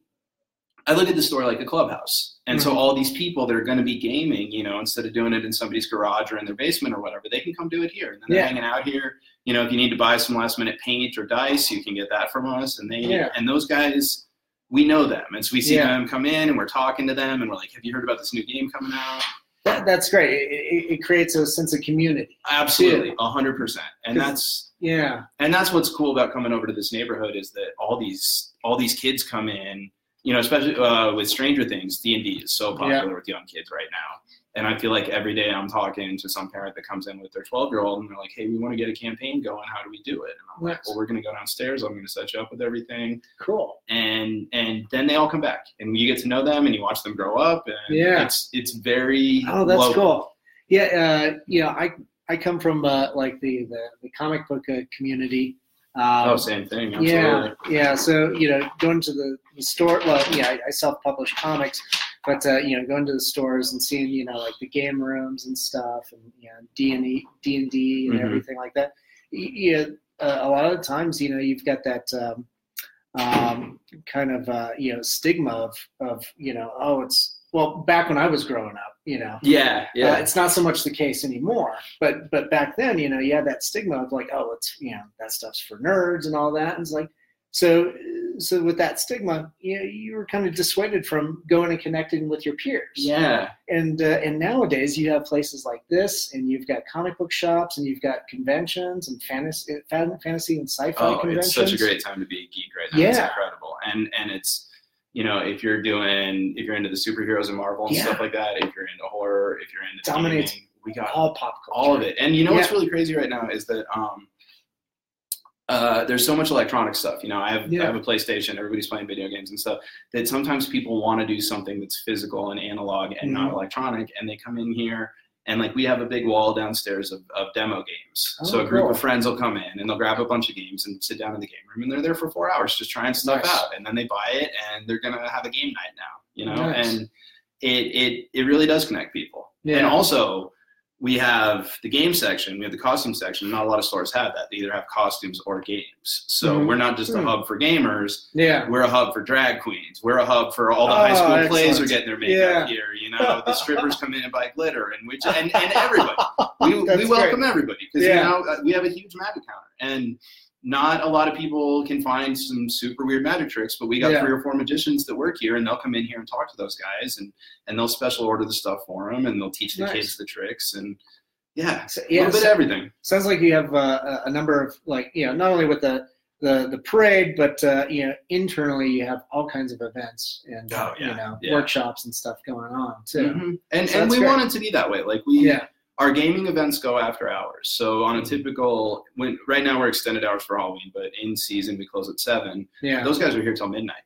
[SPEAKER 3] I look at the store like a clubhouse. And
[SPEAKER 1] Mhm.
[SPEAKER 3] so all these people that are going to be gaming, you know, instead of doing it in somebody's garage or in their basement or whatever, they can come do it here. And then they're
[SPEAKER 1] Yeah.
[SPEAKER 3] hanging out here. You know, if you need to buy some last minute paint or dice, you can get that from us. And they
[SPEAKER 1] Yeah.
[SPEAKER 3] and those guys, we know them. And so we see
[SPEAKER 1] Yeah.
[SPEAKER 3] them come in and we're talking to them and we're like, Have you heard about this new game coming out?
[SPEAKER 1] That, that's great. It, it, it creates a sense of community.
[SPEAKER 3] Absolutely, a hundred percent. And that's
[SPEAKER 1] Yeah.
[SPEAKER 3] and that's what's cool about coming over to this neighborhood is that all these all these kids come in you know especially uh, with stranger things d&d is so popular with young kids right now and i feel like every day i'm talking to some parent that comes in with their 12 year old and they're like hey we want to get a campaign going how do we do it and i'm like well we're going to go downstairs i'm going to set you up with everything
[SPEAKER 1] Cool.
[SPEAKER 3] and and then they all come back and you get to know them and you watch them grow up and
[SPEAKER 1] Yeah.
[SPEAKER 3] it's it's very
[SPEAKER 1] Oh, that's
[SPEAKER 3] local.
[SPEAKER 1] cool. Yeah. Uh, you know, I I come from uh, like the, the the comic book uh, community. Um,
[SPEAKER 3] oh same thing absolutely
[SPEAKER 1] Yeah, yeah. So you know, going to the, the store. Well, yeah, I, I self-publish comics, but uh, you know, going to the stores and seeing you know like the game rooms and stuff, and you know D and E, D and D, and
[SPEAKER 3] Mhm.
[SPEAKER 1] everything like that. You know, uh, a lot of times, you know, you've got that um, um, kind of uh, you know stigma of of you know, oh, it's well back when I was growing up, you know.
[SPEAKER 3] yeah yeah
[SPEAKER 1] Uh, it's not so much the case anymore, but but back then, you know, you had that stigma of like, oh, it's you know that stuff's for nerds and all that. And it's like, so so with that stigma, you know, you were kind of dissuaded from going and connecting with your peers.
[SPEAKER 3] yeah
[SPEAKER 1] And uh, and nowadays you have places like this, and you've got comic book shops, and you've got conventions and fantasy fantasy and sci-fi
[SPEAKER 3] Oh,
[SPEAKER 1] conventions.
[SPEAKER 3] it's such a great time to be a geek right now. It's
[SPEAKER 1] Yeah.
[SPEAKER 3] incredible. And and it's you know, if you're doing if you're into the superheroes and Marvel and
[SPEAKER 1] Yeah.
[SPEAKER 3] stuff like that, if you're into horror, if you're into
[SPEAKER 1] Dominates
[SPEAKER 3] gaming, we got
[SPEAKER 1] all pop culture.
[SPEAKER 3] all of it. And you know what's really crazy right now is that um uh, there's so much electronic stuff. You know, I have
[SPEAKER 1] Yeah.
[SPEAKER 3] I have a PlayStation. Everybody's playing video games and stuff. That sometimes people want to do something that's physical and analog and not
[SPEAKER 1] Mm-hmm.
[SPEAKER 3] electronic, and they come in here and like we have a big wall downstairs of, of demo games. so
[SPEAKER 1] Oh,
[SPEAKER 3] a group
[SPEAKER 1] cool.
[SPEAKER 3] of friends will come in and they'll grab a bunch of games and sit down in the game room, and they're there for four hours just trying stuff
[SPEAKER 1] Nice.
[SPEAKER 3] out, and then they buy it and they're gonna have a game night now. You know,
[SPEAKER 1] Nice.
[SPEAKER 3] and it it it really does connect people.
[SPEAKER 1] Yeah.
[SPEAKER 3] And also, we have the game section, we have the costume section. Not a lot of stores have that. They either have costumes or games. So
[SPEAKER 1] Mhm.
[SPEAKER 3] we're not just a hub for gamers.
[SPEAKER 1] Yeah.
[SPEAKER 3] We're a hub for drag queens. We're a hub for all the
[SPEAKER 1] Oh,
[SPEAKER 3] high school plays are getting their makeup
[SPEAKER 1] Yeah.
[SPEAKER 3] here. You know, the strippers come in and buy glitter, and which and, and everybody. We, we welcome
[SPEAKER 1] great.
[SPEAKER 3] everybody because
[SPEAKER 1] Yeah.
[SPEAKER 3] you know uh, we have a huge magic counter, and not a lot of people can find some super weird magic tricks. But we got
[SPEAKER 1] Yeah.
[SPEAKER 3] three or four magicians that work here, and they'll come in here and talk to those guys, and and they'll special order the stuff for them, and they'll teach the
[SPEAKER 1] Nice.
[SPEAKER 3] kids the tricks, and yeah,
[SPEAKER 1] So,
[SPEAKER 3] a
[SPEAKER 1] yeah,
[SPEAKER 3] little bit
[SPEAKER 1] so-
[SPEAKER 3] everything.
[SPEAKER 1] sounds like you have uh, a a number of like you know not only with the the the parade, but uh, you know internally you have all kinds of events and
[SPEAKER 3] Oh,
[SPEAKER 1] you know
[SPEAKER 3] yeah.
[SPEAKER 1] workshops and stuff going on too.
[SPEAKER 3] Mhm. And
[SPEAKER 1] So
[SPEAKER 3] and we
[SPEAKER 1] great.
[SPEAKER 3] want it to be that way. Like we
[SPEAKER 1] Yeah,
[SPEAKER 3] our gaming events go after hours. So on a
[SPEAKER 1] Mhm.
[SPEAKER 3] typical when right now we're extended hours for Halloween, but in season we close at seven.
[SPEAKER 1] yeah,
[SPEAKER 3] Those guys are here till midnight,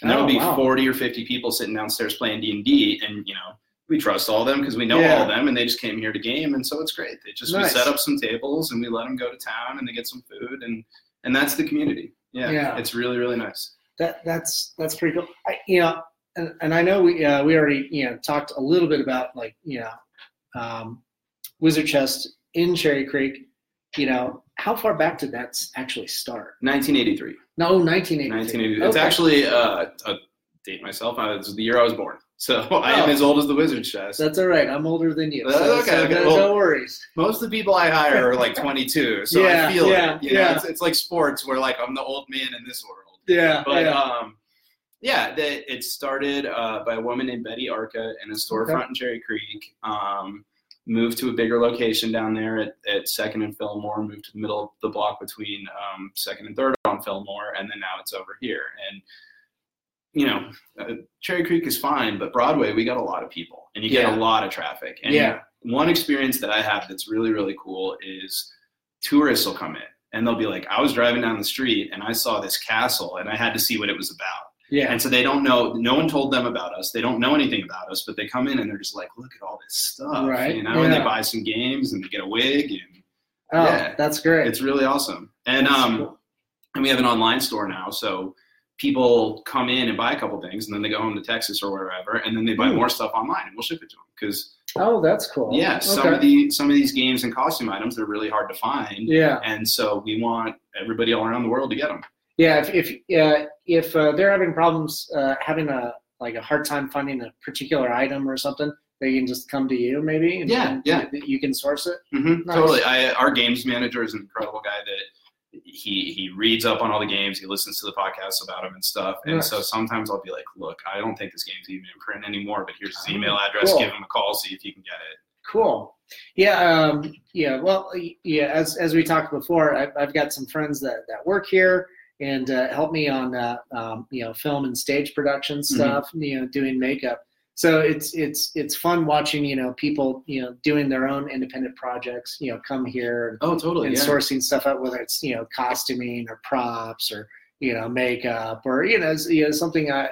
[SPEAKER 3] and there
[SPEAKER 1] Oh,
[SPEAKER 3] will be
[SPEAKER 1] wow.
[SPEAKER 3] forty or fifty people sitting downstairs playing D and D, and you know we trust all of them because we know
[SPEAKER 1] Yeah.
[SPEAKER 3] all of them, and they just came here to game, and so it's great. They just
[SPEAKER 1] Nice.
[SPEAKER 3] we set up some tables and we let them go to town and they get some food, and and that's the community. Yeah,
[SPEAKER 1] Yeah.
[SPEAKER 3] it's really really nice.
[SPEAKER 1] that that's that's pretty cool. I, you know, and, and I know we uh, we already you know talked a little bit about like you know um, Wizard Chest in Cherry Creek. You know, how far back did that actually start?
[SPEAKER 3] 1983.
[SPEAKER 1] No, 1980.
[SPEAKER 3] 1980. It's actually uh, a date myself. Uh, It's the year I was born, so I am
[SPEAKER 1] Oh.
[SPEAKER 3] as old as the Wizard Chest.
[SPEAKER 1] That's all right. I'm older than you.
[SPEAKER 3] That's
[SPEAKER 1] So,
[SPEAKER 3] okay,
[SPEAKER 1] so
[SPEAKER 3] okay,
[SPEAKER 1] no,
[SPEAKER 3] well-
[SPEAKER 1] no worries.
[SPEAKER 3] Most of the people I hire are like 22, so
[SPEAKER 1] Yeah,
[SPEAKER 3] I feel
[SPEAKER 1] yeah,
[SPEAKER 3] it. You know,
[SPEAKER 1] yeah.
[SPEAKER 3] it's, it's like sports where like I'm the old man in this world.
[SPEAKER 1] Yeah,
[SPEAKER 3] But
[SPEAKER 1] yeah.
[SPEAKER 3] um, yeah, the, it started uh, by a woman named Betty Arca in a storefront in Cherry Creek. Um, moved to a bigger location down there at, at Second and Fillmore. Moved to the middle of the block between um, Second and Third on Fillmore, and then now it's over here. And you know, uh, Cherry Creek is fine, but Broadway we got a lot of people, and you get
[SPEAKER 1] Yeah.
[SPEAKER 3] a lot of traffic. And
[SPEAKER 1] Yeah.
[SPEAKER 3] one experience that I have that's really really cool is tourists will come in and they'll be like, I was driving down the street and I saw this castle and I had to see what it was about.
[SPEAKER 1] Yeah,
[SPEAKER 3] And so they don't know, no one told them about us. They don't know anything about us, but they come in and they're just like, look at all this stuff,
[SPEAKER 1] Right,
[SPEAKER 3] you know, and they buy some games and they get a wig and
[SPEAKER 1] oh,
[SPEAKER 3] yeah.
[SPEAKER 1] that's great.
[SPEAKER 3] it's really awesome. And,
[SPEAKER 1] That's
[SPEAKER 3] um,
[SPEAKER 1] cool.
[SPEAKER 3] and we have an online store now. So people come in and buy a couple things and then they go home to Texas or wherever and then they buy
[SPEAKER 1] Hmm.
[SPEAKER 3] more stuff online and we'll ship it to them. Cause
[SPEAKER 1] oh, that's cool.
[SPEAKER 3] yeah, some of the, some of these games and costume items, they're really hard to find.
[SPEAKER 1] yeah,
[SPEAKER 3] And so we want everybody all around the world to get them.
[SPEAKER 1] Yeah. If if uh, if uh, they're having problems uh, having a like a hard time finding a particular item or something, they can just come to you maybe. And,
[SPEAKER 3] Yeah,
[SPEAKER 1] and
[SPEAKER 3] yeah.
[SPEAKER 1] You can source it.
[SPEAKER 3] hmm
[SPEAKER 1] Nice.
[SPEAKER 3] Totally. I, our games manager is an incredible guy that he he reads up on all the games. He listens to the podcasts about them and stuff. And
[SPEAKER 1] Nice.
[SPEAKER 3] so sometimes I'll be like, look, I don't think this game's even in print anymore, but here's his email address.
[SPEAKER 1] cool.
[SPEAKER 3] Give him a call, see if you can get it.
[SPEAKER 1] Cool. Yeah. Um, yeah. Well, yeah. As as we talked before, I've, I've got some friends that that work here and uh, help me on uh, um, you know film and stage production
[SPEAKER 3] Mm-hmm.
[SPEAKER 1] stuff. You know, doing makeup. So it's it's it's fun watching you know people you know doing their own independent projects. You know, come here and,
[SPEAKER 3] Oh, totally.
[SPEAKER 1] and
[SPEAKER 3] Yeah.
[SPEAKER 1] sourcing stuff out, whether it's you know costuming or props or you know makeup or you know, you know something I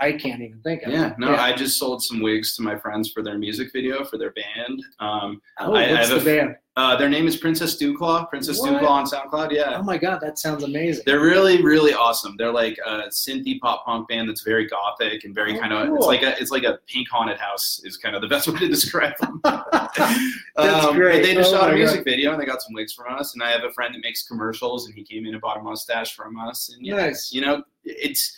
[SPEAKER 1] I can't even think of.
[SPEAKER 3] Yeah, no, I just sold some wigs to my friends for their music video for their band. Um,
[SPEAKER 1] oh,
[SPEAKER 3] I- I
[SPEAKER 1] what's
[SPEAKER 3] have
[SPEAKER 1] the
[SPEAKER 3] a
[SPEAKER 1] band?
[SPEAKER 3] uh, their name is Princess Dewclaw, Princess
[SPEAKER 1] What?
[SPEAKER 3] Dewclaw on SoundCloud. Yeah,
[SPEAKER 1] Oh my god, that sounds amazing.
[SPEAKER 3] They're really, really awesome. They're like a synthy pop punk band that's very gothic and very
[SPEAKER 1] Oh,
[SPEAKER 3] kind of.
[SPEAKER 1] cool.
[SPEAKER 3] It's like a it's like a pink haunted house is kind of the best way to describe them.
[SPEAKER 1] That's
[SPEAKER 3] Um,
[SPEAKER 1] great.
[SPEAKER 3] They just
[SPEAKER 1] Oh
[SPEAKER 3] shot a music
[SPEAKER 1] God.
[SPEAKER 3] video and they got some wigs from us. And I have a friend that makes commercials and he came in and bought a mustache from us. And yeah,
[SPEAKER 1] Nice.
[SPEAKER 3] you know, it's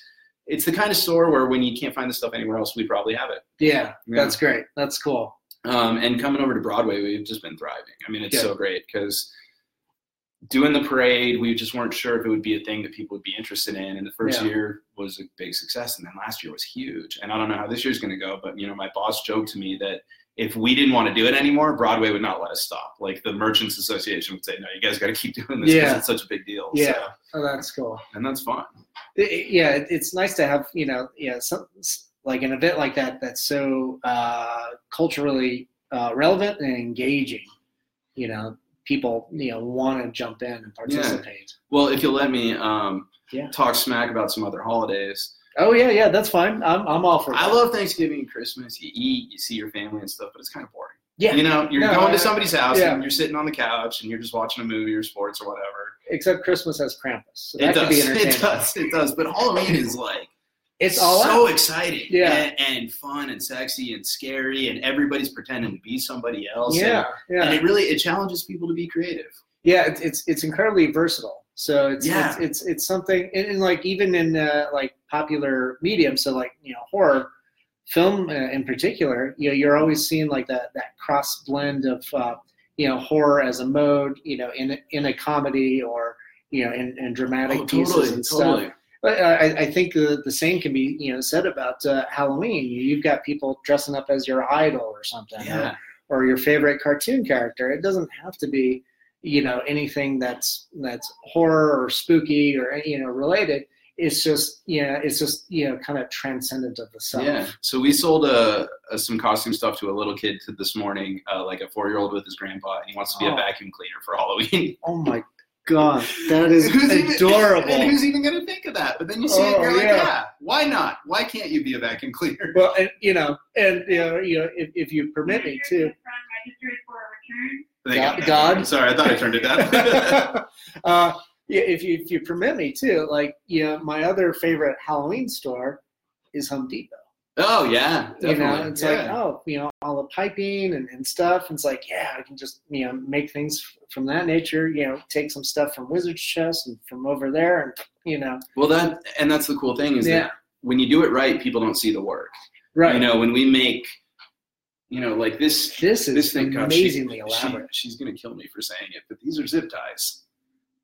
[SPEAKER 3] it's the kind of store where when you can't find the stuff anywhere else, we probably have it.
[SPEAKER 1] Yeah,
[SPEAKER 3] Yeah.
[SPEAKER 1] that's great. That's cool.
[SPEAKER 3] Um, and coming over to Broadway, we've just been thriving. I mean, it's
[SPEAKER 1] Good.
[SPEAKER 3] so great because doing the parade, we just weren't sure if it would be a thing that people would be interested in. And the first
[SPEAKER 1] Yeah.
[SPEAKER 3] year was a big success, and then last year was huge. And I don't know how this year's going to go, but you know, my boss joked to me that if we didn't want to do it anymore, Broadway would not let us stop. Like the Merchants Association would say, "No, you guys got to keep doing this because
[SPEAKER 1] Yeah.
[SPEAKER 3] it's such a big deal."
[SPEAKER 1] Yeah.
[SPEAKER 3] So,
[SPEAKER 1] Oh, that's cool.
[SPEAKER 3] and that's fun.
[SPEAKER 1] It- yeah, it, it's nice to have you know, yeah, some like an event like that that's so uh, culturally uh, relevant and engaging. You know, people you know want to jump in and participate. Yeah.
[SPEAKER 3] Well, if you'll let me um,
[SPEAKER 1] Yeah.
[SPEAKER 3] talk smack about some other holidays.
[SPEAKER 1] Oh yeah, yeah, that's fine. I'm I'm all for that.
[SPEAKER 3] I love Thanksgiving and Christmas. You eat, you see your family and stuff, but it's kind of boring.
[SPEAKER 1] yeah,
[SPEAKER 3] You know, you're
[SPEAKER 1] No,
[SPEAKER 3] going to somebody's house
[SPEAKER 1] yeah.
[SPEAKER 3] and you're sitting on the couch and you're just watching a movie or sports or whatever.
[SPEAKER 1] Except Christmas has Krampus. So that
[SPEAKER 3] It
[SPEAKER 1] could be
[SPEAKER 3] does.
[SPEAKER 1] entertaining.
[SPEAKER 3] It does. It does. But Halloween is like
[SPEAKER 1] It's all
[SPEAKER 3] so
[SPEAKER 1] out.
[SPEAKER 3] exciting.
[SPEAKER 1] Yeah.
[SPEAKER 3] And, and fun and sexy and scary and everybody's pretending to be somebody else.
[SPEAKER 1] Yeah,
[SPEAKER 3] And,
[SPEAKER 1] yeah.
[SPEAKER 3] and it really it challenges people to be creative.
[SPEAKER 1] yeah it's, it's it's incredibly versatile so it's
[SPEAKER 3] Yeah.
[SPEAKER 1] it's, it's it's something and, and like even in uh, like popular medium so like you know horror film uh, in particular you know you're always seeing like that that cross blend of uh, you know horror as a mode you know in a- in a comedy or you know in, in dramatic
[SPEAKER 3] Oh,
[SPEAKER 1] pieces
[SPEAKER 3] totally.
[SPEAKER 1] and stuff
[SPEAKER 3] Totally.
[SPEAKER 1] but uh, I, I think the, the same can be you know said about uh, Halloween. You've got people dressing up as your idol or something,
[SPEAKER 3] Yeah.
[SPEAKER 1] or, or your favorite cartoon character. It doesn't have to be you know anything that's that's horror or spooky or you know related it's just yeah it's just you know kind of transcendent of the self
[SPEAKER 3] Yeah. So we sold uh, uh, some costume stuff to a little kid to this morning, uh, like a four year old with his grandpa, and he wants to be
[SPEAKER 1] Oh.
[SPEAKER 3] a vacuum cleaner for Halloween.
[SPEAKER 1] oh my god that is
[SPEAKER 3] Who's even-
[SPEAKER 1] adorable
[SPEAKER 3] and who's even going to think of that? But then you see it,
[SPEAKER 1] Oh,
[SPEAKER 3] you're like,
[SPEAKER 1] yeah.
[SPEAKER 3] yeah, why not? Why can't you be a vacuum cleaner?
[SPEAKER 1] well and you know and you know, you know if, if you permit me to
[SPEAKER 4] Registered for a return.
[SPEAKER 3] They
[SPEAKER 1] God- God?
[SPEAKER 3] Sorry, I thought I turned it down.
[SPEAKER 1] uh, yeah, if you if you permit me to, like you know, my other favorite Halloween store is Home Depot.
[SPEAKER 3] oh yeah,
[SPEAKER 1] You know,
[SPEAKER 3] definitely.
[SPEAKER 1] it's
[SPEAKER 3] Yeah.
[SPEAKER 1] like oh, you know, all the piping and, and stuff. And it's like yeah, I can just you know make things from that nature. You know, take some stuff from Wizard's Chest and from over there, and you know,
[SPEAKER 3] well that and that's the cool thing is
[SPEAKER 1] yeah,
[SPEAKER 3] that when you do it right, people don't see the work.
[SPEAKER 1] right.
[SPEAKER 3] You know, when we make, you know, like this
[SPEAKER 1] this is
[SPEAKER 3] this thing God, she-
[SPEAKER 1] amazingly
[SPEAKER 3] she-
[SPEAKER 1] elaborate.
[SPEAKER 3] she's gonna kill me for saying it, but these are zip ties.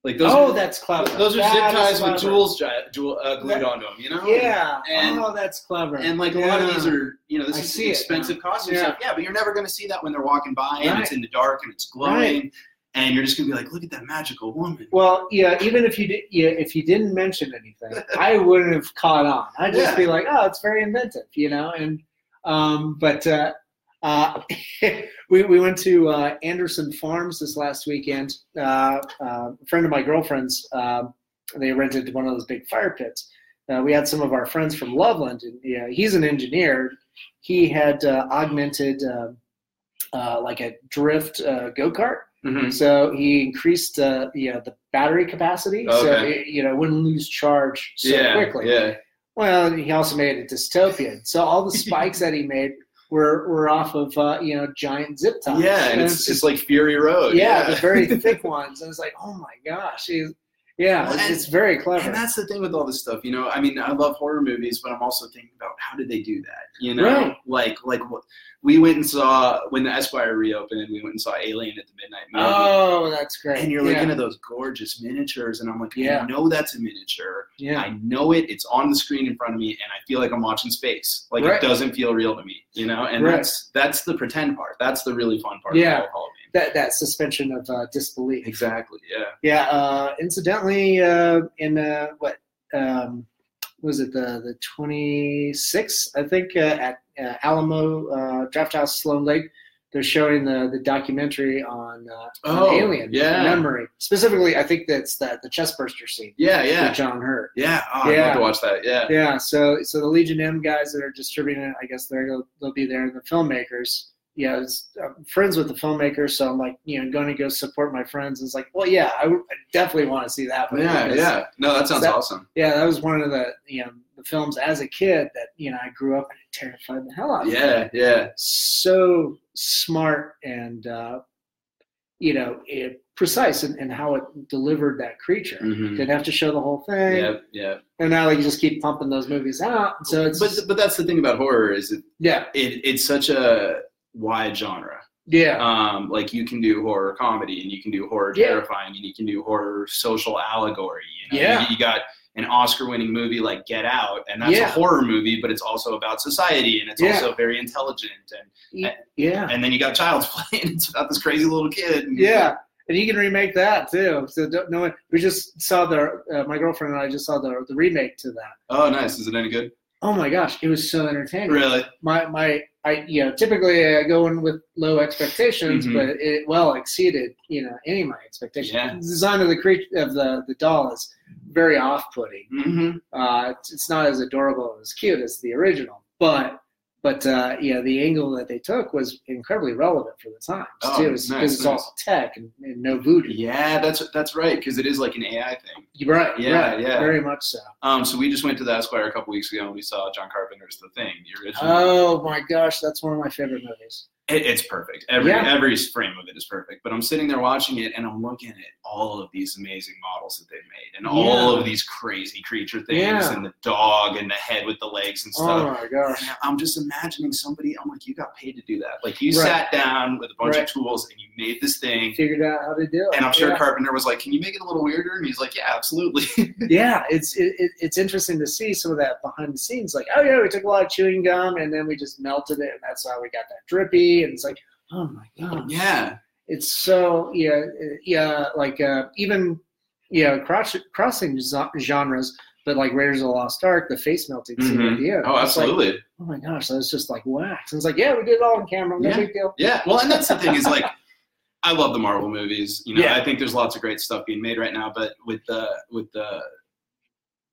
[SPEAKER 3] Like those.
[SPEAKER 1] oh,
[SPEAKER 3] are,
[SPEAKER 1] that's clever.
[SPEAKER 3] those are
[SPEAKER 1] That
[SPEAKER 3] zip ties with jewels, jewel, uh, glued
[SPEAKER 1] That-
[SPEAKER 3] onto them. You know.
[SPEAKER 1] Yeah.
[SPEAKER 3] And-
[SPEAKER 1] oh, that's clever.
[SPEAKER 3] And like a lot of these are, you know, this
[SPEAKER 1] I
[SPEAKER 3] is
[SPEAKER 1] it
[SPEAKER 3] expensive costume
[SPEAKER 1] Yeah.
[SPEAKER 3] stuff. Yeah, but you're never going to see that when they're walking by and it's in the dark and it's glowing,
[SPEAKER 1] Right.
[SPEAKER 3] and you're just going to be like, look at that magical woman.
[SPEAKER 1] Well, yeah, even if you did, yeah, if you didn't mention anything, I wouldn't have caught on. I'd just
[SPEAKER 3] Yeah.
[SPEAKER 1] be like, "Oh, it's very inventive," you know. And um, but uh, uh, we we went to uh, Anderson Farms this last weekend. Uh, uh, a friend of my girlfriend's, um they rented one of those big fire pits. Uh, we had some of our friends from Loveland, and yeah, he's an engineer. He had uh, augmented uh, uh, like a drift uh, go kart.
[SPEAKER 3] Mhm.
[SPEAKER 1] So he increased uh, you know, the battery capacity, so it, you know wouldn't lose charge so
[SPEAKER 3] yeah,
[SPEAKER 1] quickly.
[SPEAKER 3] yeah.
[SPEAKER 1] Well, he also made a dystopian. So all the spikes that he made were were off of uh, you know giant zip ties.
[SPEAKER 3] Yeah, and it's, it's like Fury Road.
[SPEAKER 1] yeah, the very thick ones, and it's like oh my gosh, yeah,
[SPEAKER 3] Well,
[SPEAKER 1] it's,
[SPEAKER 3] and-
[SPEAKER 1] it's very clever.
[SPEAKER 3] And that's the thing with all this stuff, you know. I mean, I love horror movies, but I'm also thinking about how did they do that? You know,
[SPEAKER 1] Right.
[SPEAKER 3] like like we went and saw when the Esquire reopened. and We went and saw Alien at the midnight movie.
[SPEAKER 1] oh, that's great.
[SPEAKER 3] and you're looking at those gorgeous miniatures, and I'm like,
[SPEAKER 1] Yeah.
[SPEAKER 3] I know that's a miniature.
[SPEAKER 1] yeah.
[SPEAKER 3] I know it. It's on the screen in front of me, and I feel like I'm watching space. Like
[SPEAKER 1] Right.
[SPEAKER 3] it doesn't feel real to me, you know. And
[SPEAKER 1] Right.
[SPEAKER 3] that's that's the pretend part. That's the really fun part.
[SPEAKER 1] Yeah.
[SPEAKER 3] of.
[SPEAKER 1] That that suspension of uh, disbelief.
[SPEAKER 3] Exactly. Yeah.
[SPEAKER 1] Yeah. Uh, incidentally, uh, in uh, what um, was it the the 26th? I think uh, at uh, Alamo uh, Drafthouse Sloan Lake, they're showing the the documentary on, uh, on
[SPEAKER 3] Oh,
[SPEAKER 1] Alien
[SPEAKER 3] yeah.
[SPEAKER 1] memory. Specifically, I think that's the the chestburster scene
[SPEAKER 3] Yeah. Yeah.
[SPEAKER 1] with John Hurt.
[SPEAKER 3] Yeah. Oh, I'd
[SPEAKER 1] Yeah.
[SPEAKER 3] love to watch that. Yeah.
[SPEAKER 1] Yeah. So so the Legion M guys that are distributing it, I guess they're they'll, they'll be there. The filmmakers. Yeah, it's, I'm friends with the filmmaker, so I'm like, you know, going to go support my friends. It's like, well, yeah, I, definitely want to see that. movie
[SPEAKER 3] Yeah.
[SPEAKER 1] because-
[SPEAKER 3] Yeah. No, that sounds
[SPEAKER 1] That-
[SPEAKER 3] awesome.
[SPEAKER 1] yeah, that was one of the you know the films as a kid that you know I grew up and it terrified the hell out of me.
[SPEAKER 3] Yeah. Yeah.
[SPEAKER 1] So smart and uh, you know it, precise in, in how it delivered that creature.
[SPEAKER 3] Mhm.
[SPEAKER 1] Didn't have to show the whole thing,
[SPEAKER 3] Yeah. Yeah.
[SPEAKER 1] and now they just keep pumping those movies out. So it's
[SPEAKER 3] But but that's the thing about horror is it,
[SPEAKER 1] yeah,
[SPEAKER 3] it it's such a wide genre.
[SPEAKER 1] yeah,
[SPEAKER 3] Um, like you can do horror comedy and you can do horror
[SPEAKER 1] Yeah.
[SPEAKER 3] terrifying and you can do horror social allegory. You know,
[SPEAKER 1] Yeah.
[SPEAKER 3] you, got an Oscar-winning movie like Get Out, and that's
[SPEAKER 1] Yeah.
[SPEAKER 3] a horror movie, but it's also about society and it's
[SPEAKER 1] Yeah.
[SPEAKER 3] also very intelligent. And
[SPEAKER 1] yeah,
[SPEAKER 3] and then you got Child's Play, and it's about this crazy little kid. And
[SPEAKER 1] yeah. And you can remake that too. So don't, no, one- we just saw the uh, my girlfriend and I just saw the the remake to that.
[SPEAKER 3] Oh, nice. Is it any good?
[SPEAKER 1] Oh my gosh, it was so entertaining.
[SPEAKER 3] Really?
[SPEAKER 1] my my I you know typically I go in with low expectations,
[SPEAKER 3] Mhm.
[SPEAKER 1] but it well exceeded you know any of my expectations.
[SPEAKER 3] Yeah.
[SPEAKER 1] The design of the creature of the the doll is very off-putting.
[SPEAKER 3] Mm-hmm.
[SPEAKER 1] Uh, it's, it's not as adorable and as cute as the original, but but uh, yeah, the angle that they took was incredibly relevant for the times
[SPEAKER 3] Oh,
[SPEAKER 1] too, because
[SPEAKER 3] nice,
[SPEAKER 1] it's
[SPEAKER 3] nice.
[SPEAKER 1] all tech and, and no voodoo.
[SPEAKER 3] Yeah, that's that's right because it is like an AI thing.
[SPEAKER 1] Right.
[SPEAKER 3] Yeah,
[SPEAKER 1] right,
[SPEAKER 3] yeah.
[SPEAKER 1] very much so.
[SPEAKER 3] Um, so we just went to the Esquire a couple weeks ago and we saw John Carpenter's The Thing, the original.
[SPEAKER 1] Oh my gosh, that's one of my favorite movies.
[SPEAKER 3] It, it's perfect. Every
[SPEAKER 1] Yeah.
[SPEAKER 3] every frame of it is perfect. But I'm sitting there watching it, and I'm looking at all of these amazing models that they've made, and all of these crazy creature things,
[SPEAKER 1] Yeah.
[SPEAKER 3] and the dog, and the head with the legs and
[SPEAKER 1] oh
[SPEAKER 3] stuff.
[SPEAKER 1] Oh my gosh.
[SPEAKER 3] And I'm just imagining somebody. I'm like, you got paid to do that. Like you
[SPEAKER 1] Right.
[SPEAKER 3] sat down with a bunch
[SPEAKER 1] Right.
[SPEAKER 3] of tools and you made this thing.
[SPEAKER 1] Figured out how to do it.
[SPEAKER 3] And I'm sure
[SPEAKER 1] Yeah.
[SPEAKER 3] Carpenter was like, "Can you make it a little weirder?" And he's like, "Yeah, absolutely."
[SPEAKER 1] yeah, it's it, it, it's interesting to see some of that behind the scenes. Like, oh yeah, we took a lot of chewing gum and then we just melted it, and that's how we got that drippy. And it's like, oh my god,
[SPEAKER 3] yeah,
[SPEAKER 1] it's so yeah yeah like uh, even yeah cross, crossing genres, but like Raiders of the Lost Ark, the face melting scene
[SPEAKER 3] Mhm.
[SPEAKER 1] at the end.
[SPEAKER 3] Oh,
[SPEAKER 1] It's like,
[SPEAKER 3] absolutely.
[SPEAKER 1] oh my gosh, that was just like wax. And it's like, yeah, we did it all on camera. No
[SPEAKER 3] Yeah.
[SPEAKER 1] big deal.
[SPEAKER 3] Yeah, well, and that's the thing is like, I love the Marvel movies. You know,
[SPEAKER 1] Yeah.
[SPEAKER 3] I think there's lots of great stuff being made right now. But with the with the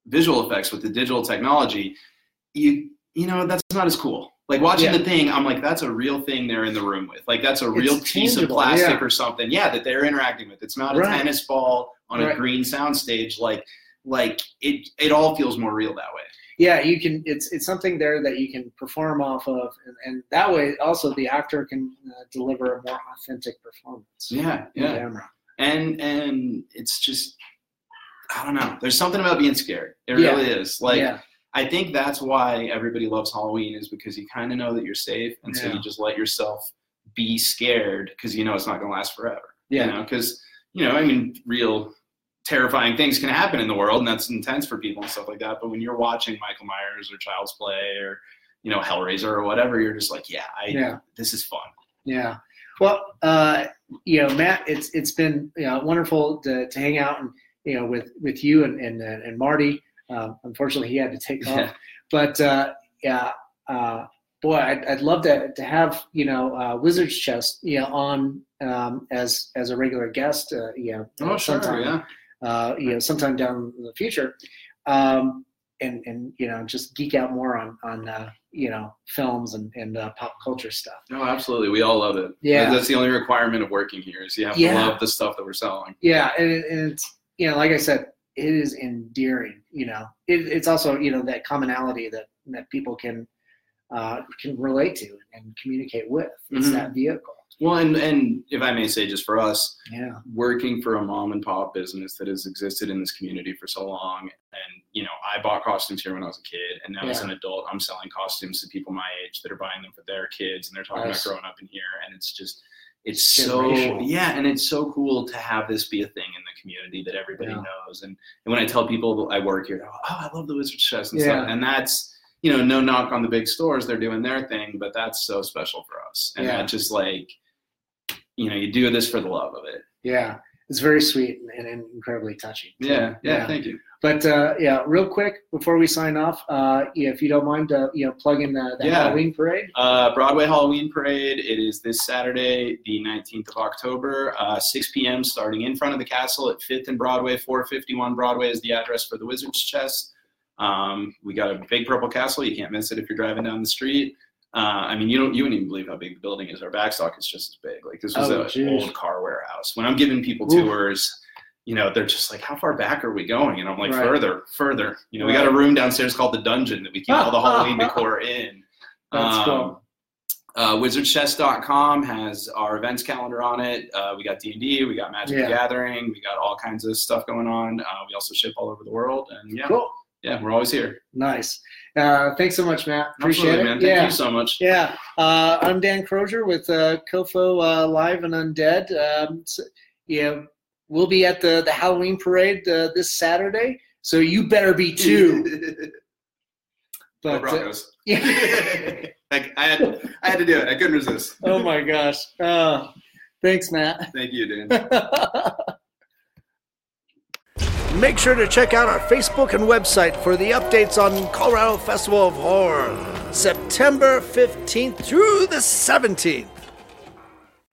[SPEAKER 3] visual effects, with the digital technology, you you know that's not as cool. Like watching
[SPEAKER 1] Yeah.
[SPEAKER 3] the thing, I'm like, that's a real thing they're in the room with. Like that's a real
[SPEAKER 1] It's
[SPEAKER 3] piece
[SPEAKER 1] tangible,
[SPEAKER 3] of plastic
[SPEAKER 1] yeah.
[SPEAKER 3] or something. Yeah, that they're interacting with. It's not a
[SPEAKER 1] Right.
[SPEAKER 3] tennis ball on a
[SPEAKER 1] Right.
[SPEAKER 3] green soundstage. Like like it it all feels more real that way.
[SPEAKER 1] Yeah, you can. It's it's something there that you can perform off of, and, and that way also the actor can uh, deliver a more authentic performance.
[SPEAKER 3] Yeah, yeah.
[SPEAKER 1] camera.
[SPEAKER 3] and and it's just I don't know. There's something about being scared. It
[SPEAKER 1] Yeah.
[SPEAKER 3] really is. Like
[SPEAKER 1] yeah,
[SPEAKER 3] I think that's why everybody loves Halloween is because you kind of know that you're safe, and so you just let yourself be scared because you know it's not going to last forever.
[SPEAKER 1] yeah,
[SPEAKER 3] You know, because you know, I mean, real terrifying things can happen in the world, and that's intense for people and stuff like that. But when you're watching Michael Myers or Child's Play or you know Hellraiser or whatever, you're just like, yeah, I
[SPEAKER 1] Yeah.
[SPEAKER 3] this is fun.
[SPEAKER 1] yeah. Well, uh, you know, Matt, it's it's been you know, wonderful to, to hang out and you know with with you and and, and Marty. Um, unfortunately, he had to take off,
[SPEAKER 3] Yeah.
[SPEAKER 1] but uh, yeah. Uh, Boy, I'd, I'd love to, to have you know uh, Wizard's Chest you know on um, as as a regular guest uh, you know
[SPEAKER 3] Oh, sure, yeah.
[SPEAKER 1] uh, you know, sometime down in the future, um, and and you know, just geek out more on on uh, you know films and and uh, pop culture stuff.
[SPEAKER 3] No, absolutely. We all love it.
[SPEAKER 1] Yeah.
[SPEAKER 3] That's the only requirement of working here is you have
[SPEAKER 1] Yeah.
[SPEAKER 3] to love the stuff that we're selling.
[SPEAKER 1] Yeah, and, it- and it's you know, like I said, it is endearing. You know, it, it's also you know that commonality that that people can uh, can relate to and communicate with. It's
[SPEAKER 3] Mhm.
[SPEAKER 1] that vehicle.
[SPEAKER 3] Well, and and if I may say, just for us,
[SPEAKER 1] Yeah,
[SPEAKER 3] working for a mom and pop business that has existed in this community for so long, and you know, I bought costumes here when I was a kid, and now as an adult, I'm selling costumes to people my age that are buying them for their kids, and they're talking
[SPEAKER 1] Nice.
[SPEAKER 3] about growing up in here, and it's just. It's so yeah, and it's so cool to have this be a thing in the community that everybody
[SPEAKER 1] Yeah.
[SPEAKER 3] knows. And, and when I tell people I work here, oh, I love the Wizard's Chest and
[SPEAKER 1] Yeah.
[SPEAKER 3] stuff. And that's you know, no knock on the big stores, they're doing their thing, but that's so special for us. And
[SPEAKER 1] Yeah.
[SPEAKER 3] that just like, you know, you do this for the love of it.
[SPEAKER 1] yeah, it's very sweet and, and incredibly touching.
[SPEAKER 3] Yeah, yeah, thank you.
[SPEAKER 1] But uh, yeah, real quick before we sign off, uh, yeah, if you don't mind, uh, you know, plug in the, the
[SPEAKER 3] Yeah.
[SPEAKER 1] Halloween parade.
[SPEAKER 3] Uh, Broadway Halloween Parade. It is this Saturday, the 19th of October, uh, 6 p.m. starting in front of the castle at 5th and Broadway. 451 Broadway is the address for the Wizard's Chest. Um, we got a big purple castle. You can't miss it if you're driving down the street. Uh, I mean, you don't you wouldn't even believe how big the building is. Our backstock is just as big. Like this was
[SPEAKER 1] Oh,
[SPEAKER 3] an old car warehouse. When I'm giving people
[SPEAKER 1] Ooh.
[SPEAKER 3] tours, you know, they're just like, "How far back are we going?" And I'm like,
[SPEAKER 1] Right.
[SPEAKER 3] "Further, further." You know, we got a room downstairs called the dungeon that we keep all the Halloween decor in.
[SPEAKER 1] That's
[SPEAKER 3] Um,
[SPEAKER 1] cool.
[SPEAKER 3] uh, wizardschest.com has our events calendar on it. Uh, we got D&D, we got Magic
[SPEAKER 1] Yeah.
[SPEAKER 3] the Gathering, we got all kinds of stuff going on. Uh, we also ship all over the world, and yeah,
[SPEAKER 1] Cool.
[SPEAKER 3] yeah, we're always here.
[SPEAKER 1] Nice. Uh, thanks so much, Matt. Appreciate
[SPEAKER 3] Absolutely,
[SPEAKER 1] it.
[SPEAKER 3] man. Thank
[SPEAKER 1] yeah.
[SPEAKER 3] you so much.
[SPEAKER 1] Yeah, uh, I'm Dan Crozier with uh, COFOH uh, Live and Undead. Um, so, yeah, we'll be at the, the Halloween parade uh, this Saturday, so you better be too.
[SPEAKER 3] Go
[SPEAKER 1] But uh,
[SPEAKER 3] Broncos.
[SPEAKER 1] yeah.
[SPEAKER 3] like I had, I had to do it. I couldn't resist.
[SPEAKER 1] oh my gosh. Uh, thanks, Matt.
[SPEAKER 3] Thank you, Dan.
[SPEAKER 5] Make sure to check out our Facebook and website for the updates on Colorado Festival of Horror, September 15th through the 17th.